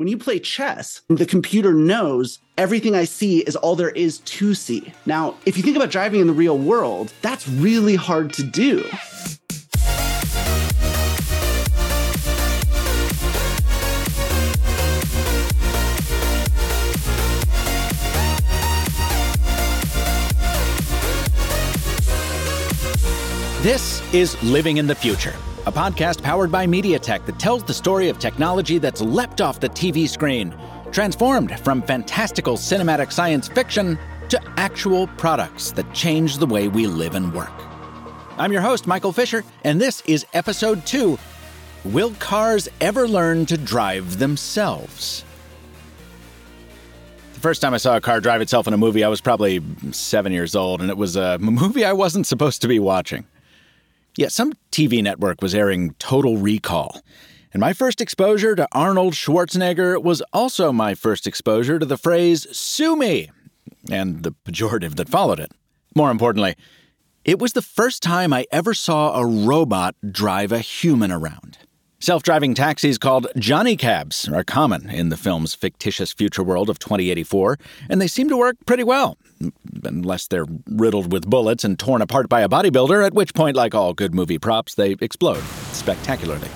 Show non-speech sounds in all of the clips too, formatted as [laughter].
When you play chess, the computer knows everything I see is all there is to see. Now, if you think about driving in the real world, that's really hard to do. This is Living in the Future, a podcast powered by MediaTek that tells the story of technology that's leapt off the TV screen, transformed from fantastical cinematic science fiction to actual products that change the way we live and work. I'm your host, Michael Fisher, and this is episode two Will Cars Ever Learn to Drive Themselves? The first time I saw a car drive itself in a movie, I was probably seven years old, and it was a [laughs] movie I wasn't supposed to be watching. Yeah, some TV network was airing Total Recall. And my first exposure to Arnold Schwarzenegger was also my first exposure to the phrase, sue me, and the pejorative that followed it. More importantly, it was the first time I ever saw a robot drive a human around. Self driving taxis called Johnny Cabs are common in the film's fictitious future world of 2084, and they seem to work pretty well. Unless they're riddled with bullets and torn apart by a bodybuilder, at which point, like all good movie props, they explode spectacularly.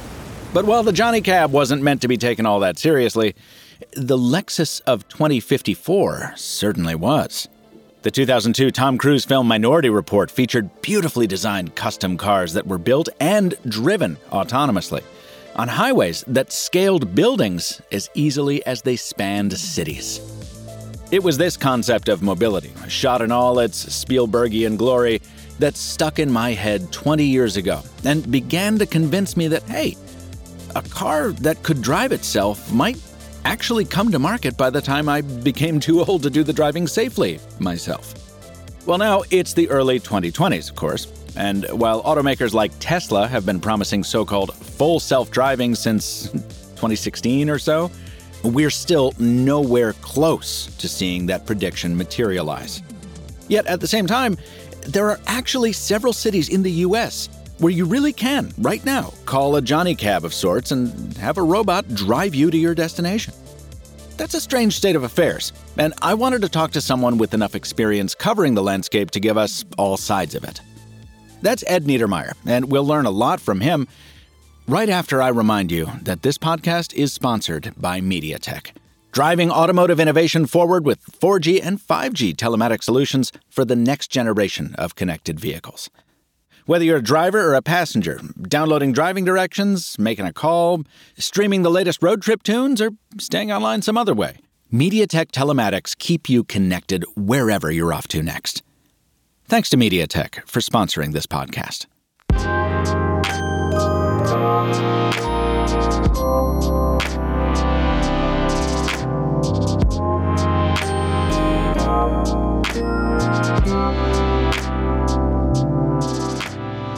But while the Johnny Cab wasn't meant to be taken all that seriously, the Lexus of 2054 certainly was. The 2002 Tom Cruise film Minority Report featured beautifully designed custom cars that were built and driven autonomously on highways that scaled buildings as easily as they spanned cities. It was this concept of mobility, shot in all its Spielbergian glory, that stuck in my head 20 years ago and began to convince me that, hey, a car that could drive itself might actually come to market by the time I became too old to do the driving safely myself. Well, now it's the early 2020s, of course, and while automakers like Tesla have been promising so called full self driving since [laughs] 2016 or so, we're still nowhere close to seeing that prediction materialize. Yet at the same time, there are actually several cities in the US where you really can, right now, call a Johnny Cab of sorts and have a robot drive you to your destination. That's a strange state of affairs, and I wanted to talk to someone with enough experience covering the landscape to give us all sides of it. That's Ed Niedermeyer, and we'll learn a lot from him right after I remind you that this podcast is sponsored by MediaTek, driving automotive innovation forward with 4G and 5G telematic solutions for the next generation of connected vehicles. Whether you're a driver or a passenger, downloading driving directions, making a call, streaming the latest road trip tunes, or staying online some other way, MediaTek telematics keep you connected wherever you're off to next. Thanks to MediaTek for sponsoring this podcast.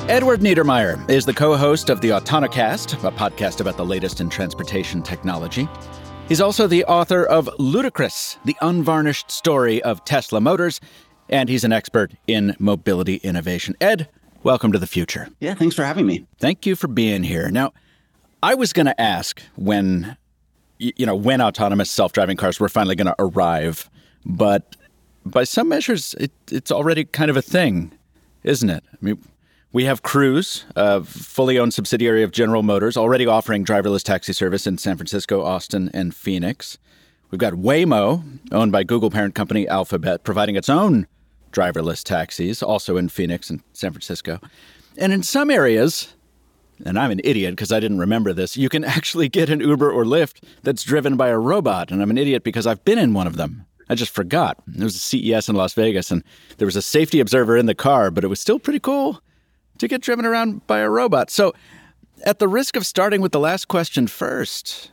Edward Niedermeyer is the co host of the Autonocast, a podcast about the latest in transportation technology. He's also the author of Ludicrous, the unvarnished story of Tesla Motors, and he's an expert in mobility innovation. Ed, welcome to the future. Yeah, thanks for having me. Thank you for being here. Now, I was going to ask when you know when autonomous self-driving cars were finally going to arrive, but by some measures, it, it's already kind of a thing, isn't it? I mean, we have Cruise, a fully owned subsidiary of General Motors, already offering driverless taxi service in San Francisco, Austin, and Phoenix. We've got Waymo, owned by Google parent company Alphabet, providing its own driverless taxis, also in Phoenix and San Francisco. And in some areas, and I'm an idiot because I didn't remember this, you can actually get an Uber or Lyft that's driven by a robot. And I'm an idiot because I've been in one of them. I just forgot. It was a CES in Las Vegas, and there was a safety observer in the car, but it was still pretty cool to get driven around by a robot. So, at the risk of starting with the last question first,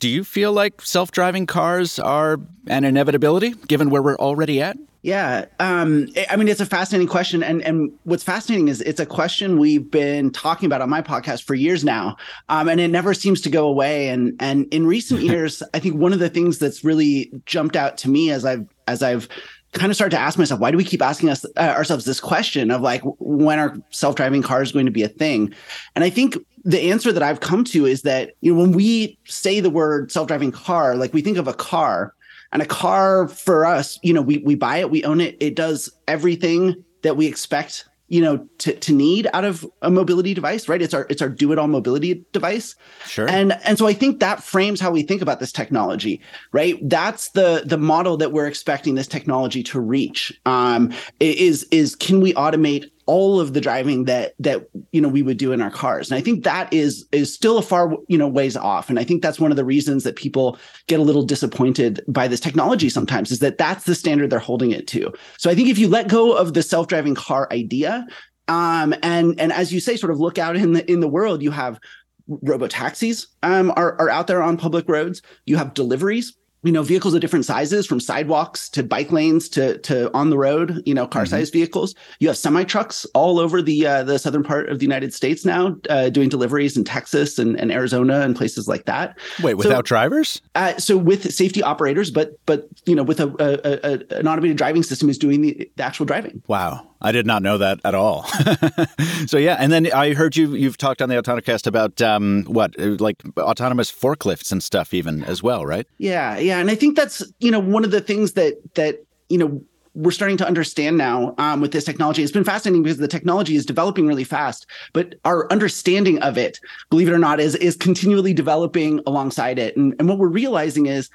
do you feel like self driving cars are an inevitability given where we're already at? Yeah, um, I mean it's a fascinating question, and and what's fascinating is it's a question we've been talking about on my podcast for years now, um, and it never seems to go away. And and in recent [laughs] years, I think one of the things that's really jumped out to me as I've as I've kind of started to ask myself, why do we keep asking us uh, ourselves this question of like when are self-driving cars going to be a thing? And I think the answer that I've come to is that you know when we say the word self-driving car, like we think of a car, and a car for us, you know, we we buy it, we own it, it does everything that we expect you know to, to need out of a mobility device right? It's our it's our do it all mobility device. Sure. And and so i think that frames how we think about this technology right? That's the the model that we're expecting this technology to reach. Um is is can we automate all of the driving that that you know we would do in our cars. And i think that is is still a far you know ways off. And i think that's one of the reasons that people get a little disappointed by this technology sometimes is that that's the standard they're holding it to. So i think if you let go of the self-driving car idea um, and and as you say sort of look out in the in the world you have robo taxis um, are, are out there on public roads. You have deliveries you know vehicles of different sizes from sidewalks to bike lanes to to on the road you know car sized mm-hmm. vehicles you have semi trucks all over the uh, the southern part of the united states now uh, doing deliveries in texas and, and arizona and places like that wait without so, drivers uh, so with safety operators but but you know with a, a, a, an automated driving system is doing the, the actual driving wow I did not know that at all. [laughs] so yeah, and then I heard you you've talked on the Autonocast about um, what like autonomous forklifts and stuff even as well, right? Yeah, yeah, and I think that's you know one of the things that that you know we're starting to understand now um, with this technology. It's been fascinating because the technology is developing really fast, but our understanding of it, believe it or not, is is continually developing alongside it. And, and what we're realizing is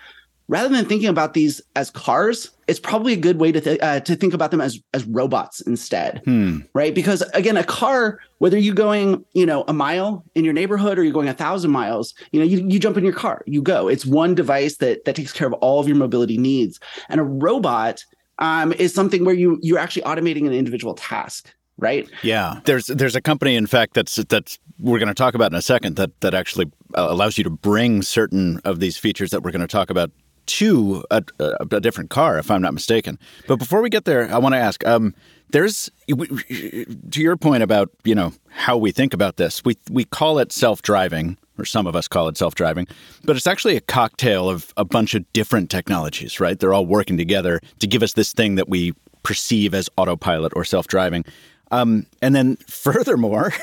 rather than thinking about these as cars, it's probably a good way to th- uh, to think about them as as robots instead, hmm. right? Because again, a car, whether you're going you know a mile in your neighborhood or you're going a thousand miles, you know you, you jump in your car, you go. It's one device that that takes care of all of your mobility needs, and a robot um, is something where you you're actually automating an individual task right? Yeah, there's there's a company, in fact, that's that's we're going to talk about in a second that that actually uh, allows you to bring certain of these features that we're going to talk about to a, a, different car, if I'm not mistaken. But before we get there, I want to ask: um, there's to your point about you know how we think about this. We we call it self-driving, or some of us call it self-driving, but it's actually a cocktail of a bunch of different technologies, right? They're all working together to give us this thing that we perceive as autopilot or self-driving. Um, and then [laughs] furthermore.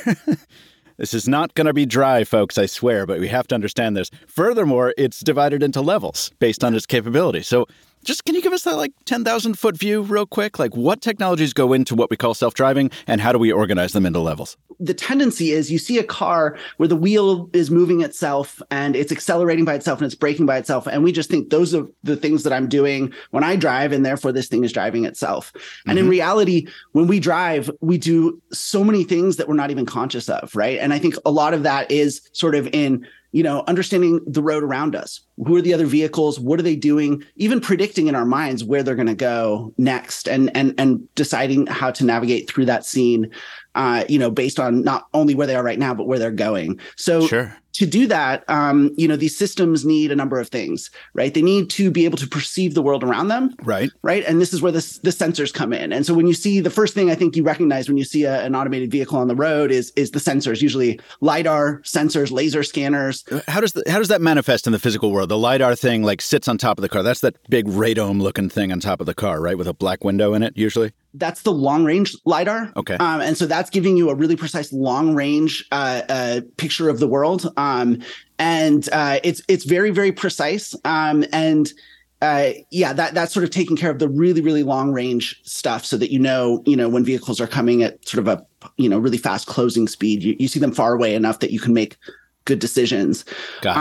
This is not going to be dry, folks, I swear, but we have to understand this. Furthermore, it's divided into levels based on its capability. So just can you give us that like 10,000 foot view real quick? Like what technologies go into what we call self driving and how do we organize them into levels? The tendency is you see a car where the wheel is moving itself and it's accelerating by itself and it's braking by itself. And we just think those are the things that I'm doing when I drive and therefore this thing is driving itself. Mm-hmm. And in mm-hmm. reality, when we drive, we do so many things that we're not even conscious of, right? And I think a lot of that is sort of in you know, understanding the road around us. Who are the other vehicles? What are they doing? Even predicting in our minds where they're going to go next, and and and deciding how to navigate through that scene. Uh, you know, based on not only where they are right now, but where they're going. So sure to do that, um, you know, these systems need a number of things, right? They need to be able to perceive the world around them, right? Right, and this is where the the sensors come in. And so when you see the first thing I think you recognize when you see a, an automated vehicle on the road is is the sensors, usually lidar sensors, laser scanners. Uh, how does the, how does that manifest in the physical world? The lidar thing like sits on top of the car. That's that big radome looking thing on top of the car, right, with a black window in it, usually that's the long range lidar. Okay. Um, and so that's giving you a really precise long range uh, uh, picture of the world. Um, and uh, it's it's very very precise. Um, and uh, yeah, that that's sort of taking care of the really really long range stuff, so that you know you know when vehicles are coming at sort of a you know really fast closing speed, you, you see them far away enough that you can make good decisions.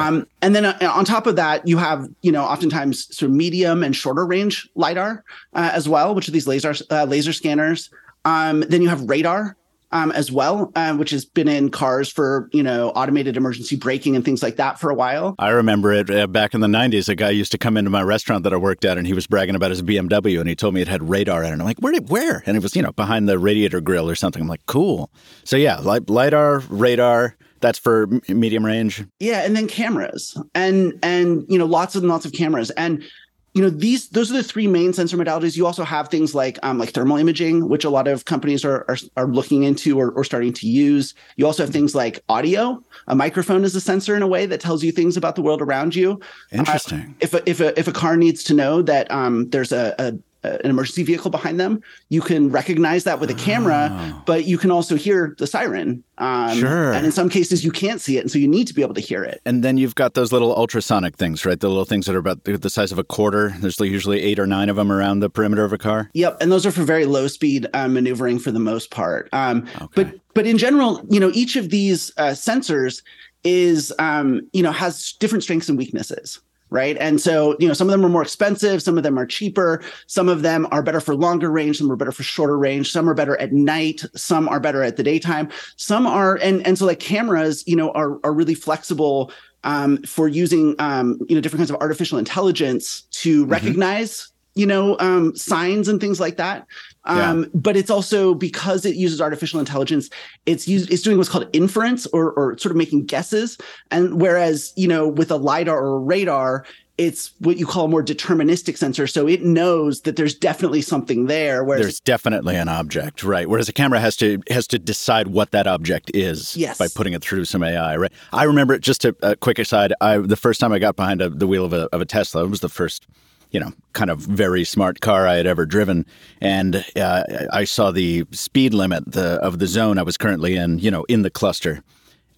Um, and then uh, on top of that, you have you know oftentimes sort of medium and shorter range lidar uh, as well, which are these laser uh, laser scanners. Um, then you have radar. Um, as well, uh, which has been in cars for you know automated emergency braking and things like that for a while. I remember it uh, back in the '90s. A guy used to come into my restaurant that I worked at, and he was bragging about his BMW, and he told me it had radar in it. I'm like, where? Did, where? And it was you know behind the radiator grill or something. I'm like, cool. So yeah, lidar, radar, that's for medium range yeah and then cameras and and you know lots and lots of cameras and you know these those are the three main sensor modalities. You also have things like um, like thermal imaging which a lot of companies are are, are looking into or, or starting to use. You also have things like audio. A microphone is a sensor in a way that tells you things about the world around you. Interesting. uh, if a, if a if a car needs to know that um, there's a, a an emergency vehicle behind them, you can recognize that with a camera, oh. but you can also hear the siren. Um, sure. And in some cases, you can't see it, and so you need to be able to hear it. And then you've got those little ultrasonic things, right? The little things that are about the size of a quarter. There's usually eight or nine of them around the perimeter of a car. Yep, and those are for very low speed uh, maneuvering for the most part. Um, okay. But but in general, you know, each of these uh, sensors is um, you know has different strengths and weaknesses right? And so you know some of them are more expensive some of them are cheaper some of them are better for longer range some are better for shorter range some are better at night some are better at the daytime. Some are and and so like cameras you know are are really flexible um, for using um, you know different kinds of artificial intelligence to mm-hmm. recognize you know um, signs and things like that um, yeah. but it's also because it uses artificial intelligence it's used it's doing what's called inference or, or sort of making guesses and whereas you know with a lidar or a radar it's what you call a more deterministic sensor so it knows that there's definitely something there whereas there's definitely an object right whereas a camera has to has to decide what that object is yes. by putting it through some ai right i remember just a, a quick aside i the first time i got behind a, the wheel of a, of a tesla it was the first you know, kind of very smart car I had ever driven. And uh, I saw the speed limit the, of the zone I was currently in, you know, in the cluster.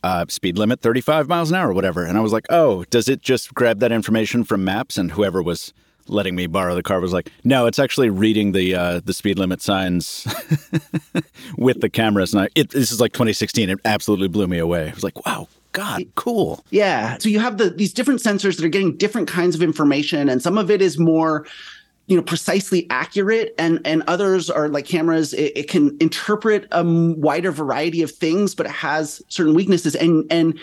Uh, speed limit 35 miles an hour or whatever. And I was like, oh, does it just grab that information from maps? And whoever was letting me borrow the car was like, no, it's actually reading the uh, the speed limit signs [laughs] with the cameras. And I, it, this is like 2016. It absolutely blew me away. I was like, wow, God, cool. Yeah. So you have the these different sensors that are getting different kinds of information, and some of it is more you know precisely accurate and and others are like cameras it, it, can interpret a wider variety of things but it has certain weaknesses and and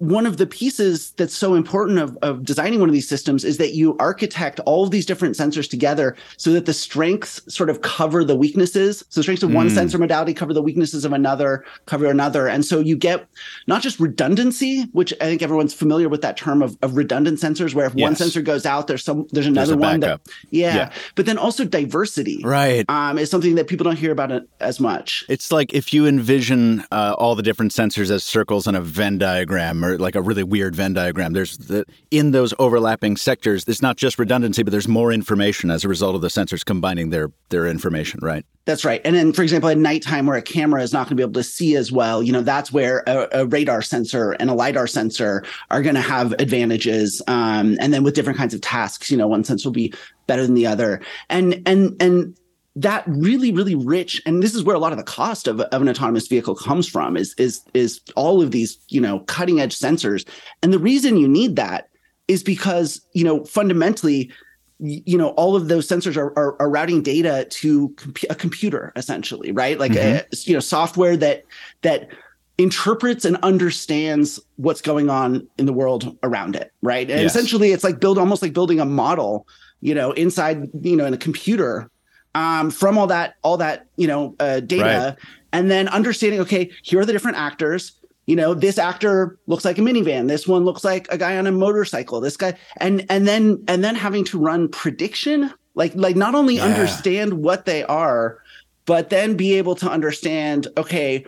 one of the pieces that's so important of, of designing one of these systems is that you architect all of these different sensors together so that the strengths sort of cover the weaknesses. So the strengths of mm. one sensor modality cover the weaknesses of another, cover another. And so you get not just redundancy, which I think everyone's familiar with that term of, of redundant sensors, where if yes. one sensor goes out, there's some there's another there's one that yeah. yeah. But then also diversity. Right. Um, is something that people don't hear about as much. It's like if you envision uh, all the different sensors as circles in a Venn diagram or like a really weird Venn diagram. There's the, in those overlapping sectors, there's not just redundancy, but there's more information as a result of the sensors combining their their information, right? That's right. And then, for example, at nighttime where a camera is not going to be able to see as well, you know, that's where a, a radar sensor and a LiDAR sensor are going to have advantages. Um, and then with different kinds of tasks, you know, one sensor will be better than the other. And, and, and that really really rich and this is where a lot of the cost of, of an autonomous vehicle comes from is is is all of these you know cutting edge sensors and the reason you need that is because you know fundamentally you know all of those sensors are, are, are routing data to a computer essentially right like mm-hmm. a, you know software that that interprets and understands what's going on in the world around it right and yes. essentially it's like build almost like building a model you know inside you know in a computer um, from all that all that you know uh, data, right. and then understanding okay, here are the different actors. You know, this actor looks like a minivan. This one looks like a guy on a motorcycle. This guy, and and then and then having to run prediction, like like not only yeah. understand what they are, but then be able to understand okay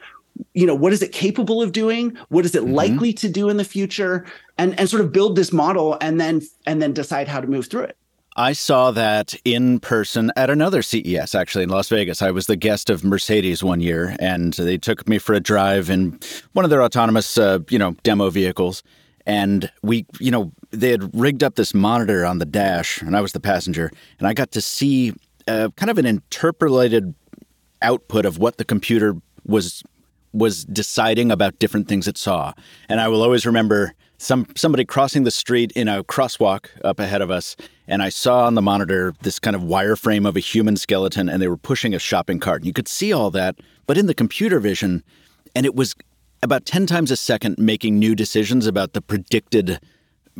you know what is it capable of doing what is it mm-hmm. likely to do in the future and and sort of build this model and then and then decide how to move through it I saw that in person at another CES, actually in Las Vegas. I was the guest of Mercedes one year, and they took me for a drive in one of their autonomous, uh, you know, demo vehicles. And we, you know, they had rigged up this monitor on the dash, and I was the passenger, and I got to see uh, kind of an interpolated output of what the computer was was deciding about different things it saw. And I will always remember some somebody crossing the street in a crosswalk up ahead of us and I saw on the monitor this kind of wireframe of a human skeleton and they were pushing a shopping cart. And you could see all that, but in the computer vision and it was about 10 times a second making new decisions about the predicted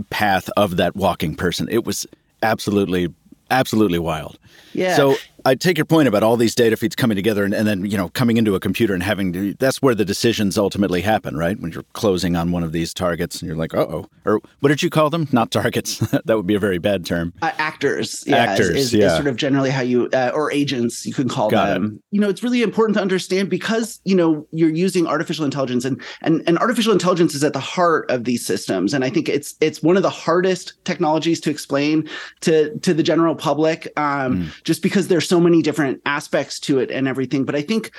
path of that walking person. It was absolutely absolutely wild. Yeah. So I take your point about all these data feeds coming together and, and, then, you know, coming into a computer and having to, that's where the decisions ultimately happen, right? When you're closing on one of these targets and you're like, uh oh, or what did you call them? Not targets. [laughs] that would be a very bad term. Uh, actors. Yeah, actors. Is, is, yeah. is, sort of generally how you, uh, or agents, you can call Got them. It. You know, it's really important to understand because, you know, you're using artificial intelligence and, and, and artificial intelligence is at the heart of these systems. And I think it's, it's one of the hardest technologies to explain to, to the general public, um, mm. Mm. just because there's so many different aspects to it and everything. But I think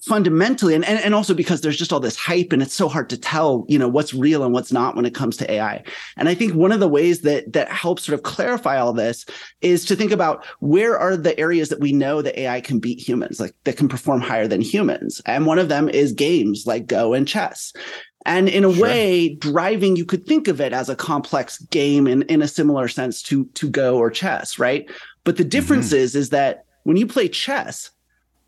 fundamentally and, and and also because there's just all this hype and it's so hard to tell you know what's real and what's not when it comes to ai and i think one of the ways that that helps sort of clarify all this is to think about where are the areas that we know that ai can beat humans like that can perform higher than humans and one of them is games like go and chess and in a sure. way, driving, you could think of it as a complex game in, in a similar sense to, to Go or chess, right? But the difference mm-hmm. is, is that when you play chess,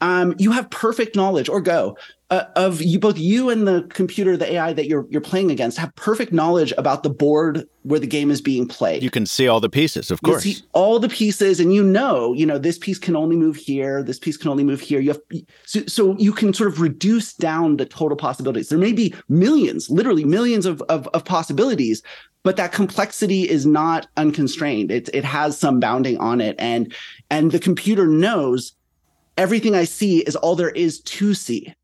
um, you have perfect knowledge or go uh, of you both you and the computer the ai that you're you're playing against have perfect knowledge about the board where the game is being played. You can see all the pieces of course you see all the pieces and you know you know this piece can only move here this piece can only move here. You have so, so you can sort of reduce down the total possibilities. There may be millions literally millions of, of, of possibilities but that complexity is not unconstrained it, it has some bounding on it and and the computer knows everything I see is all there is to see.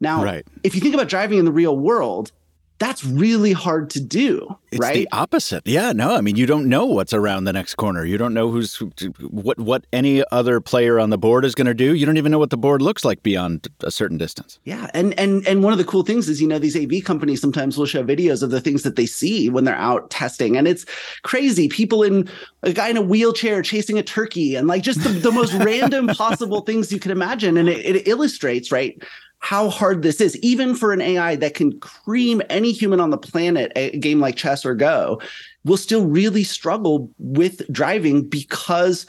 Now, right. if you think about driving in the real world, that's really hard to do, it's right? the opposite. Yeah, no, I mean you don't know what's around the next corner. You don't know who's what what any other player on the board is going to do. You don't even know what the board looks like beyond a certain distance. Yeah, and and and one of the cool things is you know these AV companies sometimes will show videos of the things that they see when they're out testing, and it's crazy. People in a guy in a wheelchair chasing a turkey, and like just the, the most [laughs] random possible things you can imagine, and it, it illustrates right how hard this is, even for an AI that can cream any human on the planet, a game like chess or Go, will still really struggle with driving because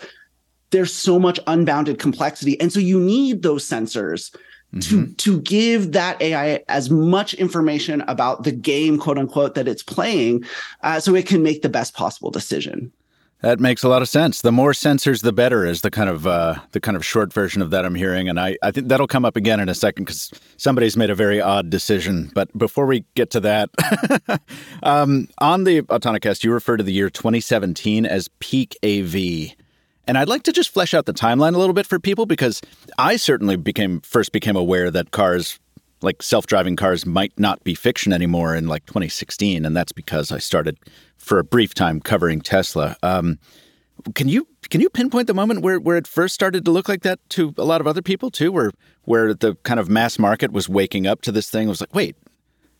there's so much unbounded complexity. And so you need those sensors mm-hmm. to, to give that AI as much information about the game, quote unquote, that it's playing, uh, so it can make the best possible decision. That makes a lot of sense. The more sensors, the better is the kind of uh, the kind of short version of that I'm hearing, and I, I think that'll come up again in a second because somebody's made a very odd decision. But before we get to that, [laughs] um, on the Autonocast, you refer to the year 2017 as peak AV, and I'd like to just flesh out the timeline a little bit for people because I certainly became first became aware that cars like self-driving cars might not be fiction anymore in like 2016 and that's because i started for a brief time covering tesla. Um, can you can you pinpoint the moment where, where it first started to look like that to a lot of other people too where where the kind of mass market was waking up to this thing? It was like wait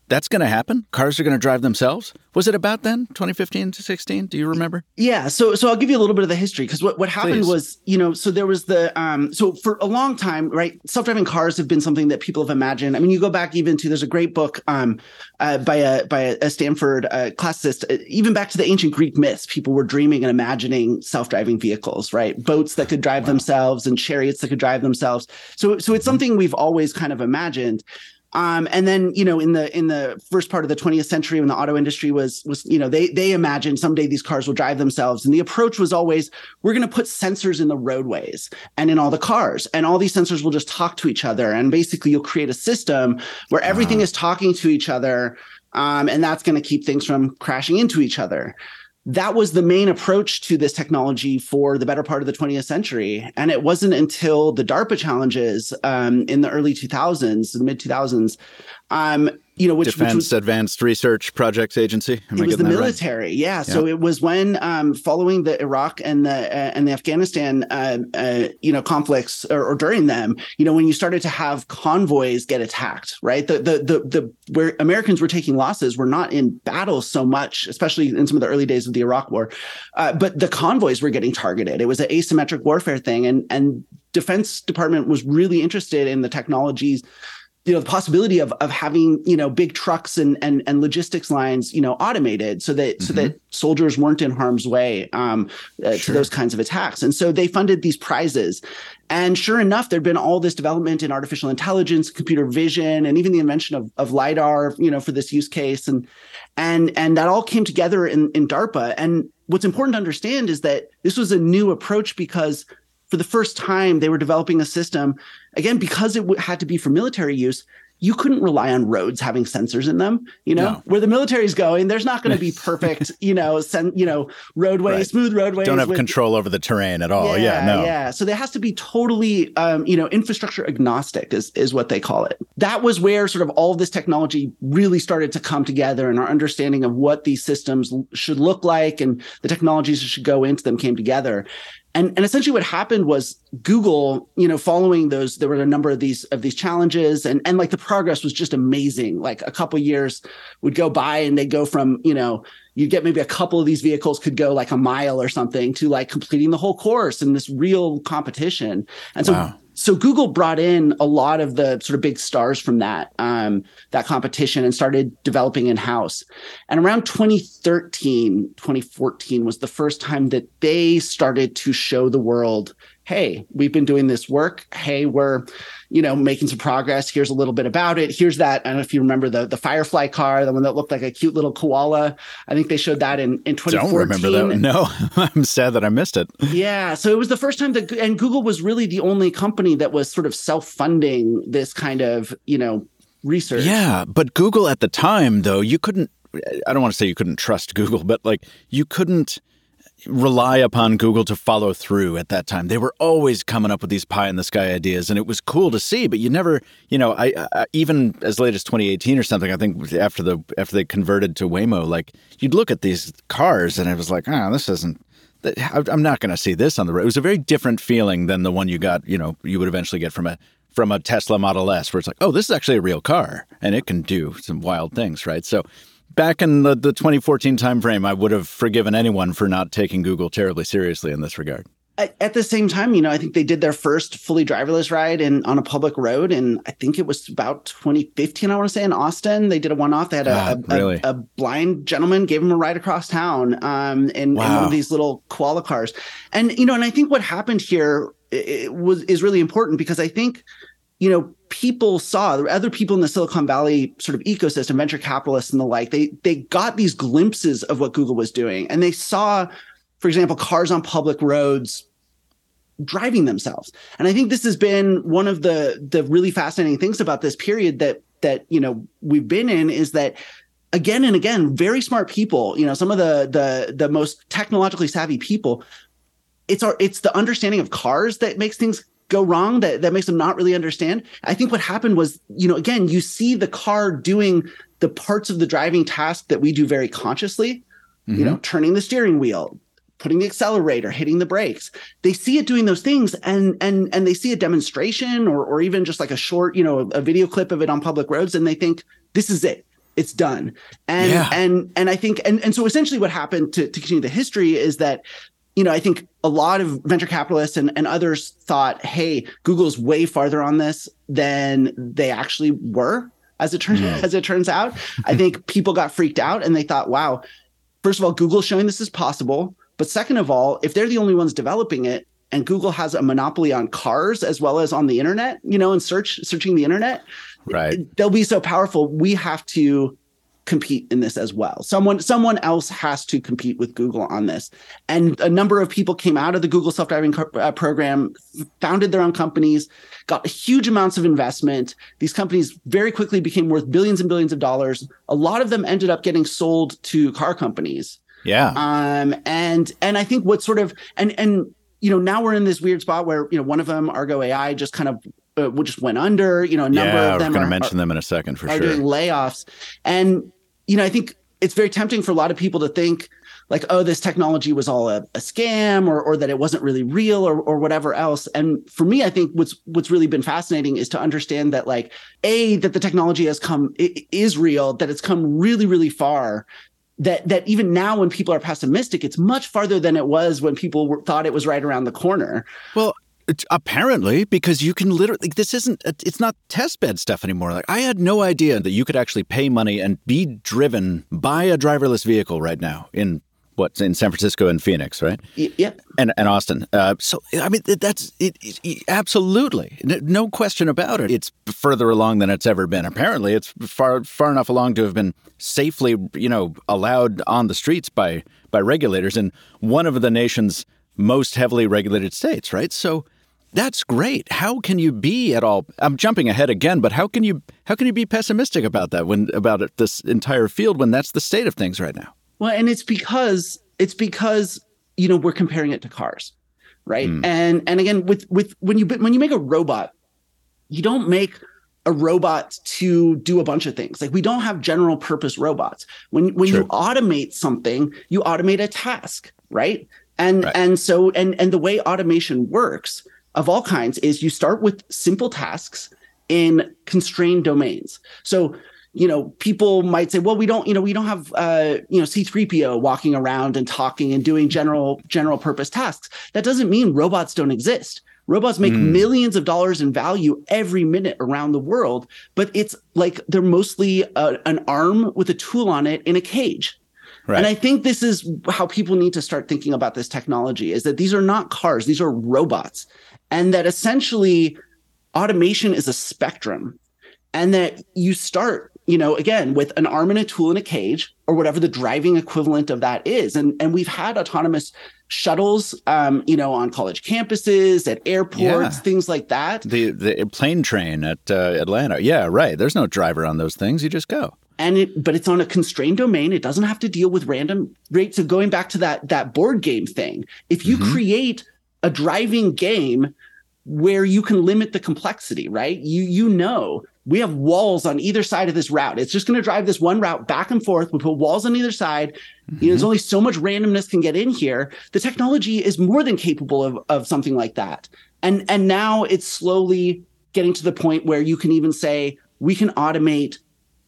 that's going to happen? Cars are going to drive themselves? Was it about then, 2015 to 16? Do you remember? Yeah. So, so I'll give you a little bit of the history because what, what happened Please. was, you know, so there was the, um, so for a long time, right, self driving cars have been something that people have imagined. I mean, you go back even to, there's a great book um, uh, by a by a Stanford uh, classicist, uh, even back to the ancient Greek myths, people were dreaming and imagining self driving vehicles, right? Boats that could drive wow. themselves and chariots that could drive themselves. So, so it's mm-hmm. something we've always kind of imagined. Um, and then you know in the in the first part of the 20th century when the auto industry was was you know they they imagined someday these cars will drive themselves. And the approach was always we're going to put sensors in the roadways and in all the cars and all these sensors will just talk to each other. And basically you'll create a system where everything is talking to each other um, and that's going to keep things from crashing into each other that was the main approach to this technology for the better part of the 20th century. And it wasn't until the DARPA challenges um, in the early 2000s, the mid 2000s, um, you know, which Defense which was, Advanced Research Projects Agency. Am it was the military, right? yeah. So it was when um, following the Iraq and the uh, and the Afghanistan, uh, uh, you know, conflicts or, or, during them, you know, when you started to have convoys get attacked, right? The the the the where Americans were taking losses were not in battle so much, especially in some of the early days of the Iraq War, uh, but the convoys were getting targeted. It was an asymmetric warfare thing, and and Defense Department was really interested in the technologies you know the possibility of of having you know big trucks and and and logistics lines you know automated so that mm-hmm. so that soldiers weren't in harm's way um, uh, sure. to those kinds of attacks and so they funded these prizes and sure enough there'd been all this development in artificial intelligence computer vision and even the invention of, of lidar you know for this use case and and and that all came together in in darpa and what's important to understand is that this was a new approach because for the first time, they were developing a system, again, because it w- had to be for military use, you couldn't rely on roads having sensors in them. You know, no. where the military is going, there's not going to be [laughs] perfect, you know, sen- you know, roadways, right. smooth roadways. Don't have with, control over the terrain at all. Yeah, yeah, no. Yeah. So there has to be totally, um, you know, infrastructure agnostic is is what they call it. That was where sort of all of this technology really started to come together, and our understanding of what these systems should look like and the technologies that should go into them came together and and essentially what happened was google you know following those there were a number of these of these challenges and and like the progress was just amazing. Like a couple years would go by and they'd go from you know you'd get maybe a couple of these vehicles could go like a mile or something to like completing the whole course in this real competition. And so wow so Google brought in a lot of the sort of big stars from that um, that competition and started developing in house. And around 2013, 2014 was the first time that they started to show the world hey, we've been doing this work. Hey, we're, you know, making some progress. Here's a little bit about it. Here's that. I don't know if you remember the the Firefly car, the one that looked like a cute little koala. I think they showed that in in 2014. Don't remember that. No, [laughs] I'm sad that I missed it. Yeah, so it was the first time that, and Google was really the only company that was sort of self funding this kind of, you know, research. Yeah, but Google at the time, though, you couldn't. I don't want to say you couldn't trust Google, but like you couldn't rely upon Google to follow through at that time. They were always coming up with these pie in the sky ideas, and it was cool to see. But you never, you know, I, I, even as late as 2018 or something. I think after the after they converted to Waymo, like you'd look at these cars, and it was like, ah, oh, this isn't. I'm not going to see this on the road. It was a very different feeling than the one you got. You know, you would eventually get from a from a Tesla Model S, where it's like, oh, this is actually a real car, and it can do some wild things, right? So back in the, the 2014 timeframe, I would have forgiven anyone for not taking Google terribly seriously in this regard. At, the same time, you know, I think they did their first fully driverless ride in on a public road, and I think it was about 2015. I want to say in Austin, they did a one-off. They had a, a, really? a, a, blind gentleman gave him a ride across town, um, in, wow. in one of these little koala cars, and you know, and I think what happened here it was is really important because I think you know, people saw other people in the Silicon Valley sort of ecosystem, venture capitalists and the like, they they got these glimpses of what Google was doing. And they saw, for example, cars on public roads driving themselves. And I think this has been one of the the really fascinating things about this period that that you know we've been in is that again and again, very smart people, you know, some of the the the most technologically savvy people, it's our it's the understanding of cars that makes things go wrong that, that makes them not really understand. I think what happened was, you know, again, you see the car doing the parts of the driving task that we do very consciously, mm-hmm. you know, turning the steering wheel, putting the accelerator, hitting the brakes. They see it doing those things and and and they see a demonstration or or even just like a short, you know, a video clip of it on public roads and they think this is it. It's done. And yeah. and and I think and and so essentially what happened to to continue the history is that you know, I think a lot of venture capitalists and, and others thought, hey, Google's way farther on this than they actually were, as it turns [laughs] as it turns out. I [laughs] think people got freaked out and they thought, wow, first of all, Google's showing this is possible. But second of all, if they're the only ones developing it, and Google has a monopoly on cars as well as on the internet, you know, and search searching the internet, right? They'll be so powerful. We have to compete in this as well. Someone someone else has to compete with Google on this. And a number of people came out of the Google self-driving co- uh, program, founded their own companies, got huge amounts of investment. These companies very quickly became worth billions and billions of dollars. A lot of them ended up getting sold to car companies. Yeah. Um and and I think what sort of and and you know now we're in this weird spot where you know one of them Argo AI just kind of uh, just went under. You know, a number yeah, of them are going to mention them in a second for are sure. Doing layoffs, and you know, I think it's very tempting for a lot of people to think like, oh, this technology was all a, a scam or, or that it wasn't really real or, or whatever else. And for me, I think what's what's really been fascinating is to understand that like, A, that the technology has come is real, that it's come really, really far. That that even now when people are pessimistic, it's much farther than it was when people were, thought it was right around the corner. Well, Apparently, because you can literally, this isn't, it's not test bed stuff anymore. Like, I had no idea that you could actually pay money and be driven by a driverless vehicle right now in what's in San Francisco and Phoenix, right? Yeah. And, and Austin. Uh, so, I mean, that's it, it, absolutely no question about it. It's further along than it's ever been. Apparently, it's far, far enough along to have been safely, you know, allowed on the streets by, by regulators in one of the nation's most heavily regulated states, right? So that's great. How can you be at all? I'm jumping ahead again, but how can you how can you be pessimistic about that when about it, this entire field when that's the state of things right now? Well, and it's because it's because you know we're comparing it to cars, right? Mm. And and again with with when you when you make a robot, you don't make a robot to do a bunch of things. Like we don't have general purpose robots. When when you automate something, you automate a task, right? And right. and so and and the way automation works of all kinds is you start with simple tasks in constrained domains. So you know people might say well we don't you know we don't have uh you know c3po walking around and talking and doing general general purpose tasks that doesn't mean robots don't exist Robots make mm. millions of dollars in value every minute around the world, but it's like they're mostly a, an arm with a tool on it in a cage. Right. And I think this is how people need to start thinking about this technology is that these are not cars, these are robots. And that essentially automation is a spectrum. And that you start, you know, again, with an arm and a tool in a cage or whatever the driving equivalent of that is. And, and we've had autonomous shuttles, um, you know, on college campuses, at airports, yeah. things like that. The the plane train at uh, Atlanta. Yeah, right. There's no driver on those things. You just go. And it, but it's on a constrained domain. It doesn't have to deal with random rates. So going back to that that board game thing, if you mm-hmm. create a driving game where you can limit the complexity, right? You you know we have walls on either side of this route. It's just going to drive this one route back and forth. We put walls on either side. Mm-hmm. You know, there's mm-hmm. only so much randomness can get in here. The technology is more than capable of, of something like that. And and now it's slowly getting to the point where you can even say we can automate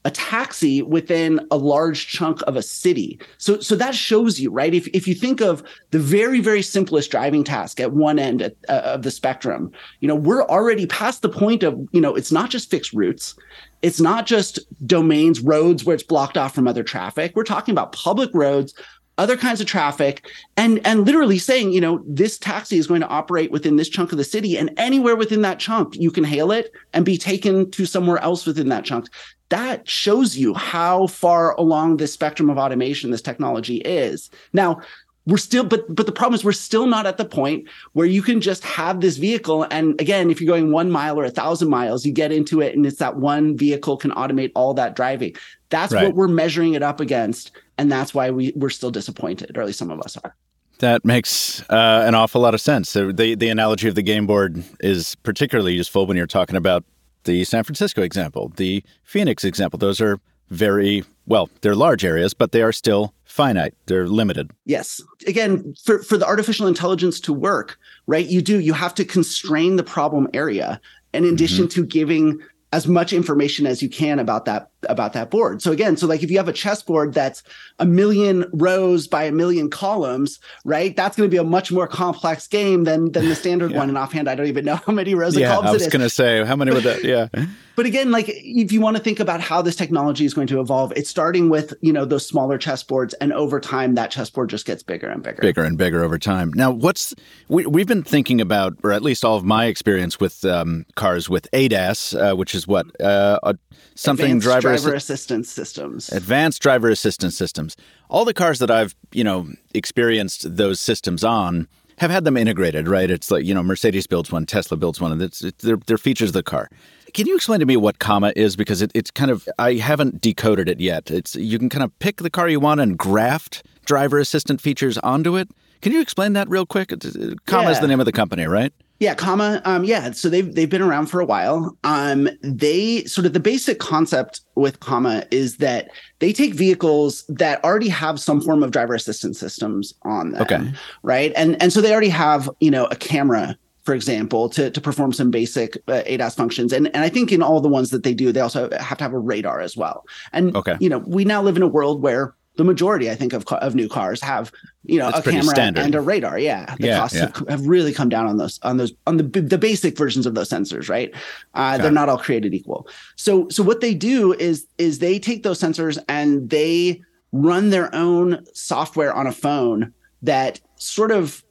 a taxi within a large chunk of a city. So, so that shows you, right? If, if you think of the very, very simplest driving task at one end at, uh, of the spectrum, you know, we're already past the point of, you know, it's not just fixed routes. It's not just domains, roads where it's blocked off from other traffic. We're talking about public roads, other kinds of traffic and and literally saying you know this taxi is going to operate within this chunk of the city and anywhere within that chunk you can hail it and be taken to somewhere else within that chunk that shows you how far along this spectrum of automation this technology is. Now, we're still but but the problem is we're still not at the point where you can just have this vehicle and again if you're going one mile or a thousand miles you get into it and it's that one vehicle can automate all that driving that's right. what we're measuring it up against and that's why we, we're still disappointed or at least some of us are that makes uh, an awful lot of sense. So the the analogy of the game board is particularly useful when you're talking about the San Francisco example, the Phoenix example. Those are very well, they're large areas, but they are still finite. They're limited. Yes. Again, for, for the artificial intelligence to work, right, you do, you have to constrain the problem area. In mm-hmm. addition to giving as much information as you can about that about that board. So again, so like if you have a chessboard that's a million rows by a million columns, right? That's going to be a much more complex game than than the standard [laughs] yeah. one. And offhand, I don't even know [laughs] how many rows yeah, of columns I was going to say how many would that? [laughs] Yeah. but again, like if you want to think about how this technology is going to evolve, it's starting with you know those smaller chessboards, and over time that chessboard just gets bigger and bigger, bigger and bigger over time. Now, what's we we've been thinking about, or at least all of my experience with um, cars with ADAS, uh, which is what uh, something Advanced driver driver assistance systems. Advanced driver assistance systems. All the cars that I've, you know, experienced those systems on have had them integrated, right? It's like, you know, Mercedes builds one, Tesla builds one, and it's, it's they're, they're features of the car. Can you explain to me what Comma is? Because it, it's kind of, I haven't decoded it yet. It's You can kind of pick the car you want and graft driver assistant features onto it. Can you explain that real quick? Uh, comma yeah. is the name of the company, right? Yeah, comma. Um, yeah, so they've they've been around for a while. Um, they sort of the basic concept with comma is that they take vehicles that already have some form of driver assistance systems on them. Okay. Right. And and so they already have, you know, a camera for example, to, to perform some basic uh, ADAS functions. And, and I think in all the ones that they do, they also have to have a radar as well. And, okay. you know, we now live in a world where the majority, I think, of of new cars have you know That's a camera standard. and a radar. Yeah, the yeah, costs yeah. Have, have, really come down on those on those on the the basic versions of those sensors. Right, uh, they're not all created equal. So so what they do is is they take those sensors and they run their own software on a phone that sort of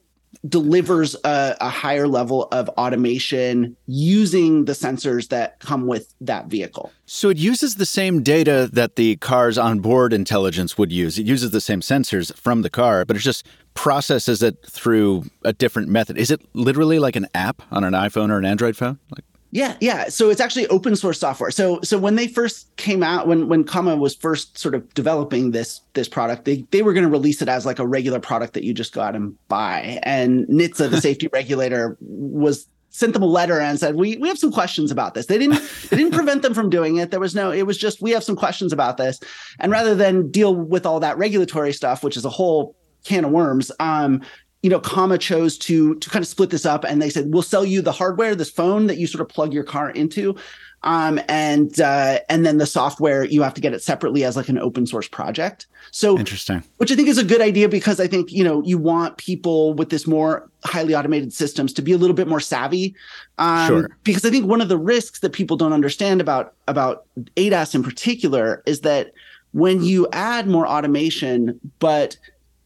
delivers a, a, higher level of automation using the sensors that come with that vehicle. So it uses the same data that the car's onboard intelligence would use. It uses the same sensors from the car, but it just processes it through a different method. Is it literally like an app on an iPhone or an Android phone? Like yeah, yeah. So it's actually open source software. So so when they first came out, when when Comma was first sort of developing this this product, they they were going to release it as like a regular product that you just go out and buy. And NHTSA, the [laughs] safety regulator, was sent them a letter and said, "We we have some questions about this." They didn't they didn't prevent them from doing it. There was no. It was just we have some questions about this, and rather than deal with all that regulatory stuff, which is a whole can of worms, um, you know, Comma chose to to kind of split this up, and they said, "We'll sell you the hardware, this phone that you sort of plug your car into, um, and uh, and then the software you have to get it separately as like an open source project." So interesting, which I think is a good idea because I think you know you want people with this more highly automated systems to be a little bit more savvy, um, sure. Because I think one of the risks that people don't understand about about ADAS in particular is that when you add more automation, but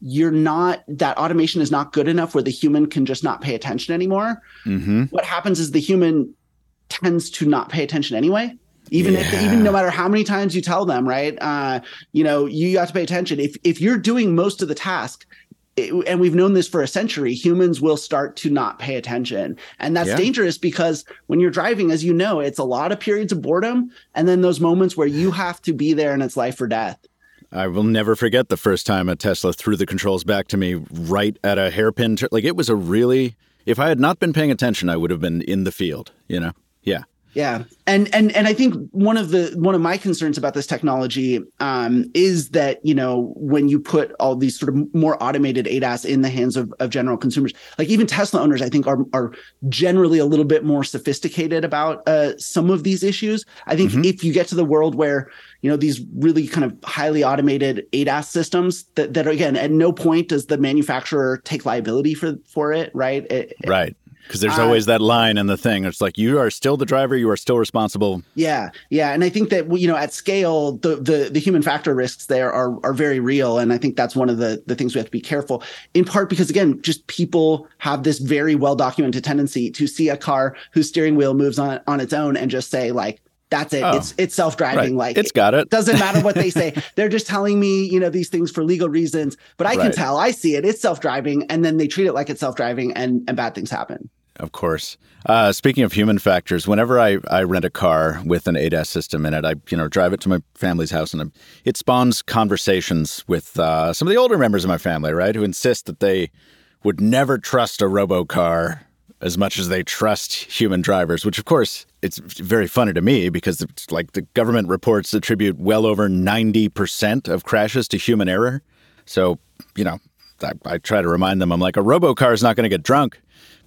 you're not that automation is not good enough where the human can just not pay attention anymore mm-hmm. what happens is the human tends to not pay attention anyway even yeah. if even no matter how many times you tell them right uh, you know you have to pay attention if if you're doing most of the task it, and we've known this for a century humans will start to not pay attention and that's yeah. dangerous because when you're driving as you know it's a lot of periods of boredom and then those moments where you have to be there and it's life or death I will never forget the first time a Tesla threw the controls back to me right at a hairpin. T- like it was a really, if I had not been paying attention, I would have been in the field, you know? Yeah. Yeah, and and and I think one of the one of my concerns about this technology um, is that you know when you put all these sort of more automated ADAS in the hands of, of general consumers, like even Tesla owners, I think are are generally a little bit more sophisticated about uh, some of these issues. I think mm-hmm. if you get to the world where you know these really kind of highly automated ADAS systems that that are again at no point does the manufacturer take liability for for it, right? It, right. Because there's always uh, that line in the thing. It's like you are still the driver, you are still responsible. Yeah, yeah, and I think that you know at scale, the the, the human factor risks there are are very real, and I think that's one of the the things we have to be careful. In part because again, just people have this very well documented tendency to see a car whose steering wheel moves on on its own and just say like, that's it. Oh, it's it's self driving. Right. Like it's got it. Doesn't matter what they say. [laughs] They're just telling me, you know, these things for legal reasons. But I right. can tell. I see it. It's self driving, and then they treat it like it's self driving, and and bad things happen. Of course. Uh, speaking of human factors, whenever I, I rent a car with an ADAS system in it, I you know drive it to my family's house, and it spawns conversations with uh, some of the older members of my family, right, who insist that they would never trust a robo car as much as they trust human drivers. Which, of course, it's very funny to me because it's like the government reports attribute well over ninety percent of crashes to human error. So you know, I, I try to remind them, I'm like, a robo car is not going to get drunk.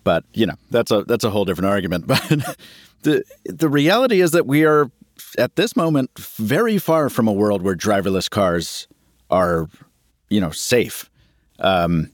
But you know, that's a that's a whole different argument. [laughs] But the the reality is that we are at this moment very far from a world where driverless cars are, you know, safe. Um,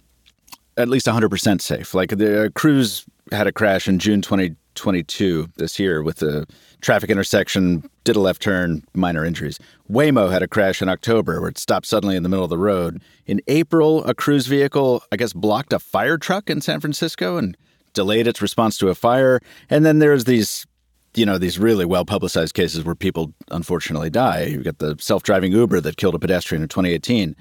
at least 100% safe. Like the uh, Cruise had a crash in June 2022 this year with a traffic intersection, did a left turn, minor injuries. Waymo had a crash in October where it stopped suddenly in the middle of the road. In April, a Cruise vehicle, I guess, blocked a fire truck in San Francisco and delayed its response to a fire. And then there's these, you know, these really well publicized cases where people unfortunately die. You've got the self driving Uber that killed a pedestrian in 2018.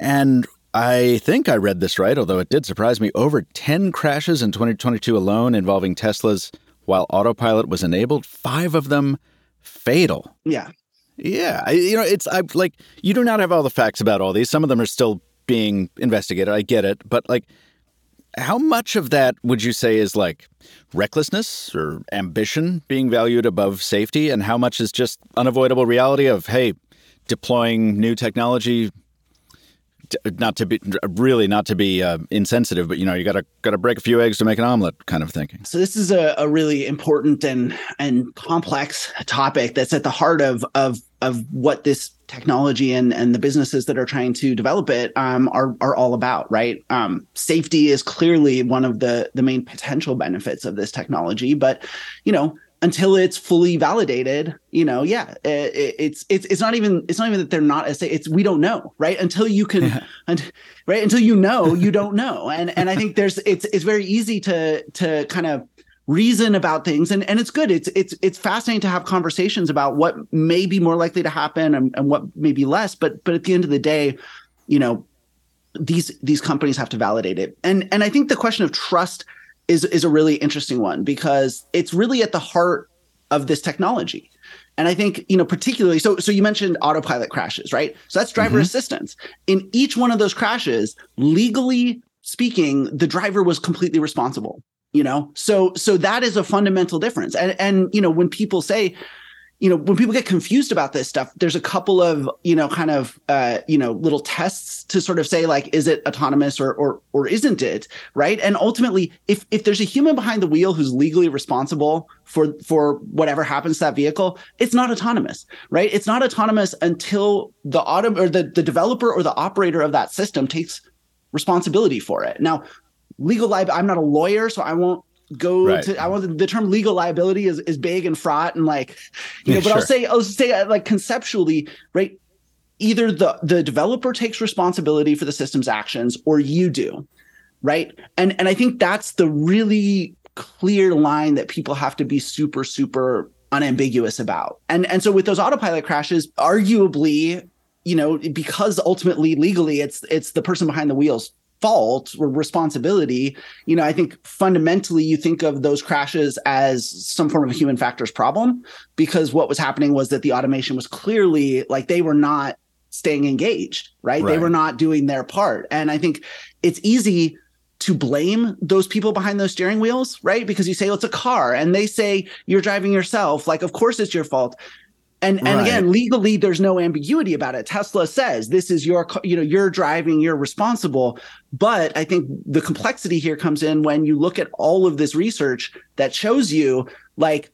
And I think I read this right, although it did surprise me. Over 10 crashes in 2022 alone involving Teslas while autopilot was enabled, five of them fatal. Yeah. Yeah. You know, it's I like, you do not have all the facts about all these. Some of them are still being investigated. I get it. But like, how much of that would you say is like recklessness or ambition being valued above safety? And how much is just unavoidable reality of, hey, deploying new technology not to be really not to be uh, insensitive, but you know you got to got to break a few eggs to make an omelet, kind of thinking. So this is a, a really important and and complex topic that's at the heart of of of what this technology and and the businesses that are trying to develop it um, are are all about, right? Um, safety is clearly one of the the main potential benefits of this technology, but you know until it's fully validated you know yeah it, it's it's it's not even it's not even that they're not a as it's we don't know right? Until you can yeah. [laughs] and, right? Until you know you don't know. And and i think there's it's it's very easy to to kind of reason about things. And and it's good. It's it's it's fascinating to have conversations about what may be more likely to happen and, and what may be less. But but at the end of the day you know these these companies have to validate it. And and i think the question of trust is is a really interesting one because it's really at the heart of this technology. And I think, you know, particularly so so you mentioned autopilot crashes, right? So that's driver mm-hmm. assistance. In each one of those crashes, legally speaking, the driver was completely responsible, you know? So so that is a fundamental difference. And and you know, when people say you know when people get confused about this stuff there's a couple of you know kind of uh you know little tests to sort of say like is it autonomous or or or isn't it right? And ultimately if if there's a human behind the wheel who's legally responsible for for whatever happens to that vehicle it's not autonomous right? It's not autonomous until the auto or the the developer or the operator of that system takes responsibility for it. Now legal liability i'm not a lawyer so i won't go right. to I want the, term legal liability is, is big and fraught and like you know, but sure. I'll say I'll say uh, like conceptually, right? Either the the developer takes responsibility for the system's actions or you do, right? And and I think that's the really clear line that people have to be super super unambiguous about. And and so with those autopilot crashes, arguably you know because ultimately legally it's it's the person behind the wheels fault or responsibility you know i think fundamentally you think of those crashes as some form of human factors problem because what was happening was that the automation was clearly like they were not staying engaged right, right. they were not doing their part and i think it's easy to blame those people behind those steering wheels right because you say well, it's a car and they say you're driving yourself like of course it's your fault and and right. again, legally, there's no ambiguity about it. Tesla says this is your, you know, you're driving, you're responsible. But I think the complexity here comes in when you look at all of this research that shows you like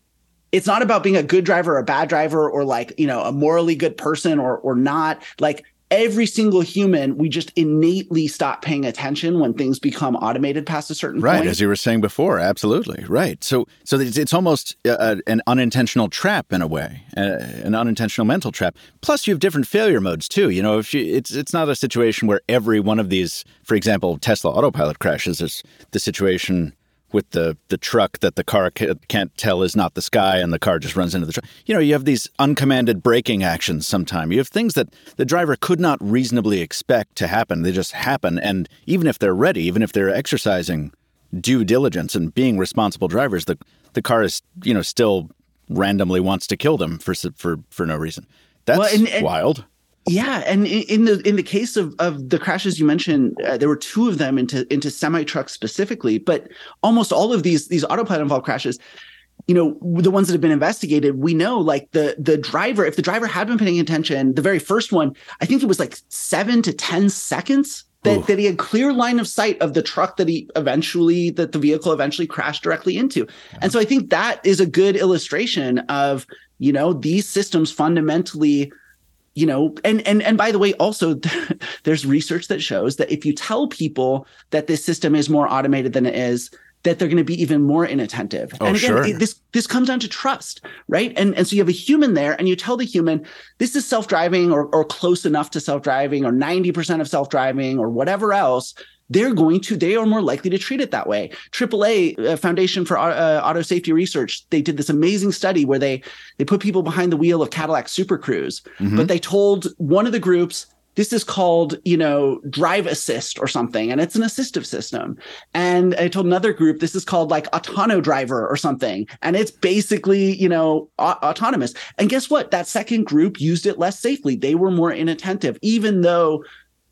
it's not about being a good driver or a bad driver or like you know a morally good person or or not. Like every single human, we just innately stop paying attention when things become automated past a certain right, point. Right, as you were saying before, absolutely right. So, so it's, it's almost uh, uh, an unintentional trap in a way, uh, an unintentional mental trap. Plus, you have different failure modes too. You know, if you, it's it's not a situation where every one of these, for example, Tesla autopilot crashes is the situation with the the truck that the car can't tell is not the sky and the car just runs into the truck. You know, you have these uncommanded braking actions sometime. You have things that the driver could not reasonably expect to happen. They just happen and even if they're ready, even if they're exercising due diligence and being responsible drivers, the the car is, you know, still randomly wants to kill them for for for no reason. That's well, and, and, wild. Yeah, and in the in the case of of the crashes you mentioned, uh, there were two of them into into semi trucks specifically, but almost all of these these autopilot involved crashes, you know, the ones that have been investigated, we know like the the driver, if the driver had been paying attention, the very first one, I think it was like seven to ten seconds that, that he had clear line of sight of the truck that he eventually that the vehicle eventually crashed directly into. And so I think that is a good illustration of you know these systems fundamentally you know and and and by the way also [laughs] there's research that shows that if you tell people that this system is more automated than it is that they're going to be even more inattentive oh, and again sure. it, this this comes down to trust right and and so you have a human there and you tell the human this is self-driving or, or close enough to self-driving or 90% of self-driving or whatever else they're going to they are more likely to treat it that way. Aaa uh, foundation for uh, auto safety research they did this amazing study where they they put people behind the wheel of cadillac super cruise mm-hmm. but they told one of the groups this is called you know drive assist or something and it's an assistive system. And i told another group this is called like autono driver or something and it's basically you know a- autonomous. And guess what? That second group used it less safely. They were more inattentive even though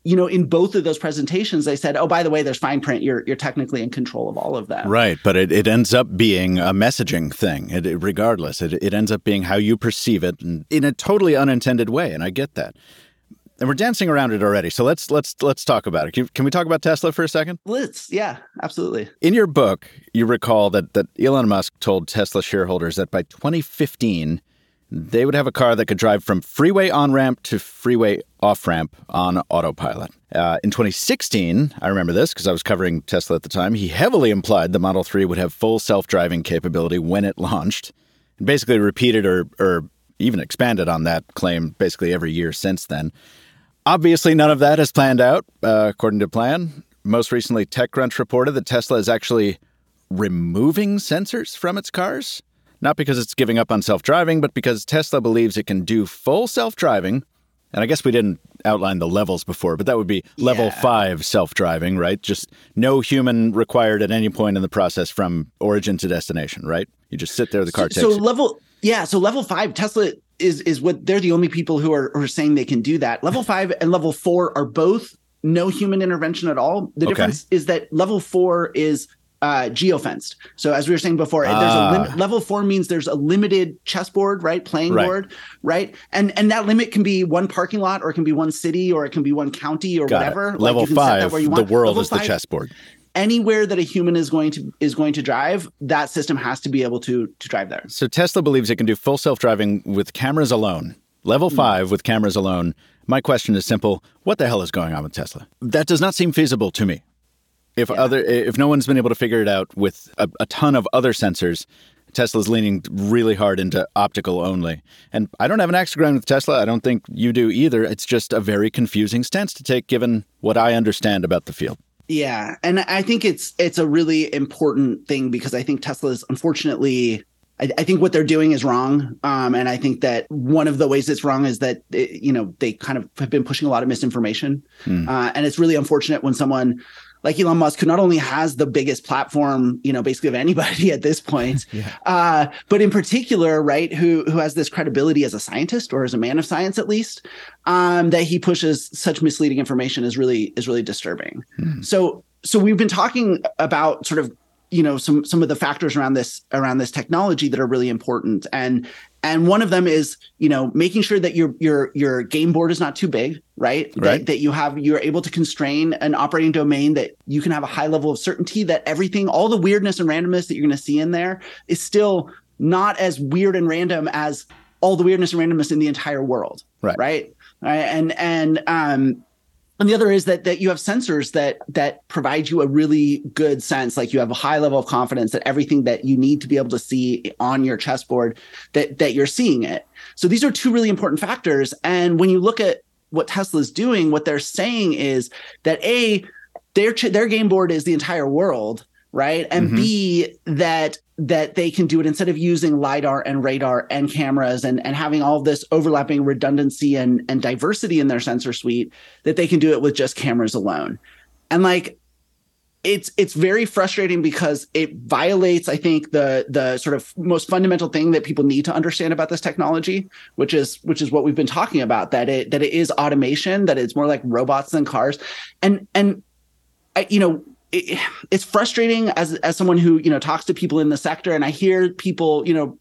you know, in both of those presentations, they said, "Oh, by the way, there's fine print. You're you're technically in control of all of that." Right, but it, it ends up being a messaging thing. It, it, regardless, it it ends up being how you perceive it in, in a totally unintended way, and I get that. And we're dancing around it already, so let's let's let's talk about it. Can, can we talk about Tesla for a second? Let's, yeah, absolutely. In your book, you recall that that Elon Musk told Tesla shareholders that by 2015 they would have a car that could drive from freeway on ramp to freeway off ramp on autopilot. Uh, in 2016, I remember this because I was covering Tesla at the time, he heavily implied the Model 3 would have full self driving capability when it launched. and basically repeated or, or even expanded on that claim basically every year since then. Obviously, none of that has planned out uh, according to plan. Most recently, TechCrunch reported that Tesla is actually removing sensors from its cars. Not because it's giving up on self driving, but because Tesla believes it can do full self driving. And I guess we didn't outline the levels before, but that would be level Yeah. five self driving, right? Just no human required at any point in the process from origin to destination, right? You just sit there, the car so, takes so you. level yeah so level five tesla is is what they're the only people who are, who are saying they can do that level five and level four are both no human intervention at all the Okay. difference is that level four is uh, geofenced. So as we were saying before, there's a Ah. lim- level four means there's a limited chessboard, right? Playing Right. board, right? And and that limit can be one parking lot, or it can be one city, or it can be one county, or Got whatever. Like, Level you can five, where you want. the world Level is the chessboard. Anywhere that a human is going to is going to drive, that system has to be able to to drive there. So Tesla believes it can do full self-driving with cameras alone. Level Hmm. 5 with cameras alone. My question is simple. What the hell is going on with Tesla? That does not seem feasible to me. If other if no one's been able to figure it out with a, a ton of other sensors, Tesla's leaning really hard into optical only. And I don't have an axe to grind with Tesla. I don't think you do either. It's just a very confusing stance to take given what I understand about the field. Yeah, and I think it's it's a really important thing because I think Tesla's unfortunately. I, I think what they're doing is wrong, um, and I think that one of the ways it's wrong is that it, you know they kind of have been pushing a lot of misinformation, Hmm. uh, and it's really unfortunate when someone like Elon Musk, who not only has the biggest platform, you know, basically of anybody [laughs] at this point, [laughs] uh, but in particular, right, who who has this credibility as a scientist or as a man of science, at least, um, that he pushes such misleading information is really is really disturbing. So so we've been talking about sort of you know some some of the factors around this around this technology that are really important. And and one of them is you know making sure that your your your game board is not too big right, Right. That, that you have you're able to constrain an operating domain that you can have a high level of certainty that everything all the weirdness and randomness that you're going to see in there is still not as weird and random as all the weirdness and randomness in the entire world Right. right right and and um and the other is that that you have sensors that that provide you a really good sense like you have a high level of confidence that everything that you need to be able to see on your chessboard that that you're seeing it. So these are two really important factors. And when you look at what tesla's doing what they're saying is that a their their game board is the entire world right? And Mhm. b that that they can do it instead of using lidar and radar and cameras and and having all this overlapping redundancy and and diversity in their sensor suite that they can do it with just cameras alone. And like it's it's very frustrating because it violates i think the the sort of most fundamental thing that people need to understand about this technology which is which is what we've been talking about that it that it is automation that it's more like robots than cars. And and I, you know it, it's frustrating as as someone who you know talks to people in the sector and i hear people you know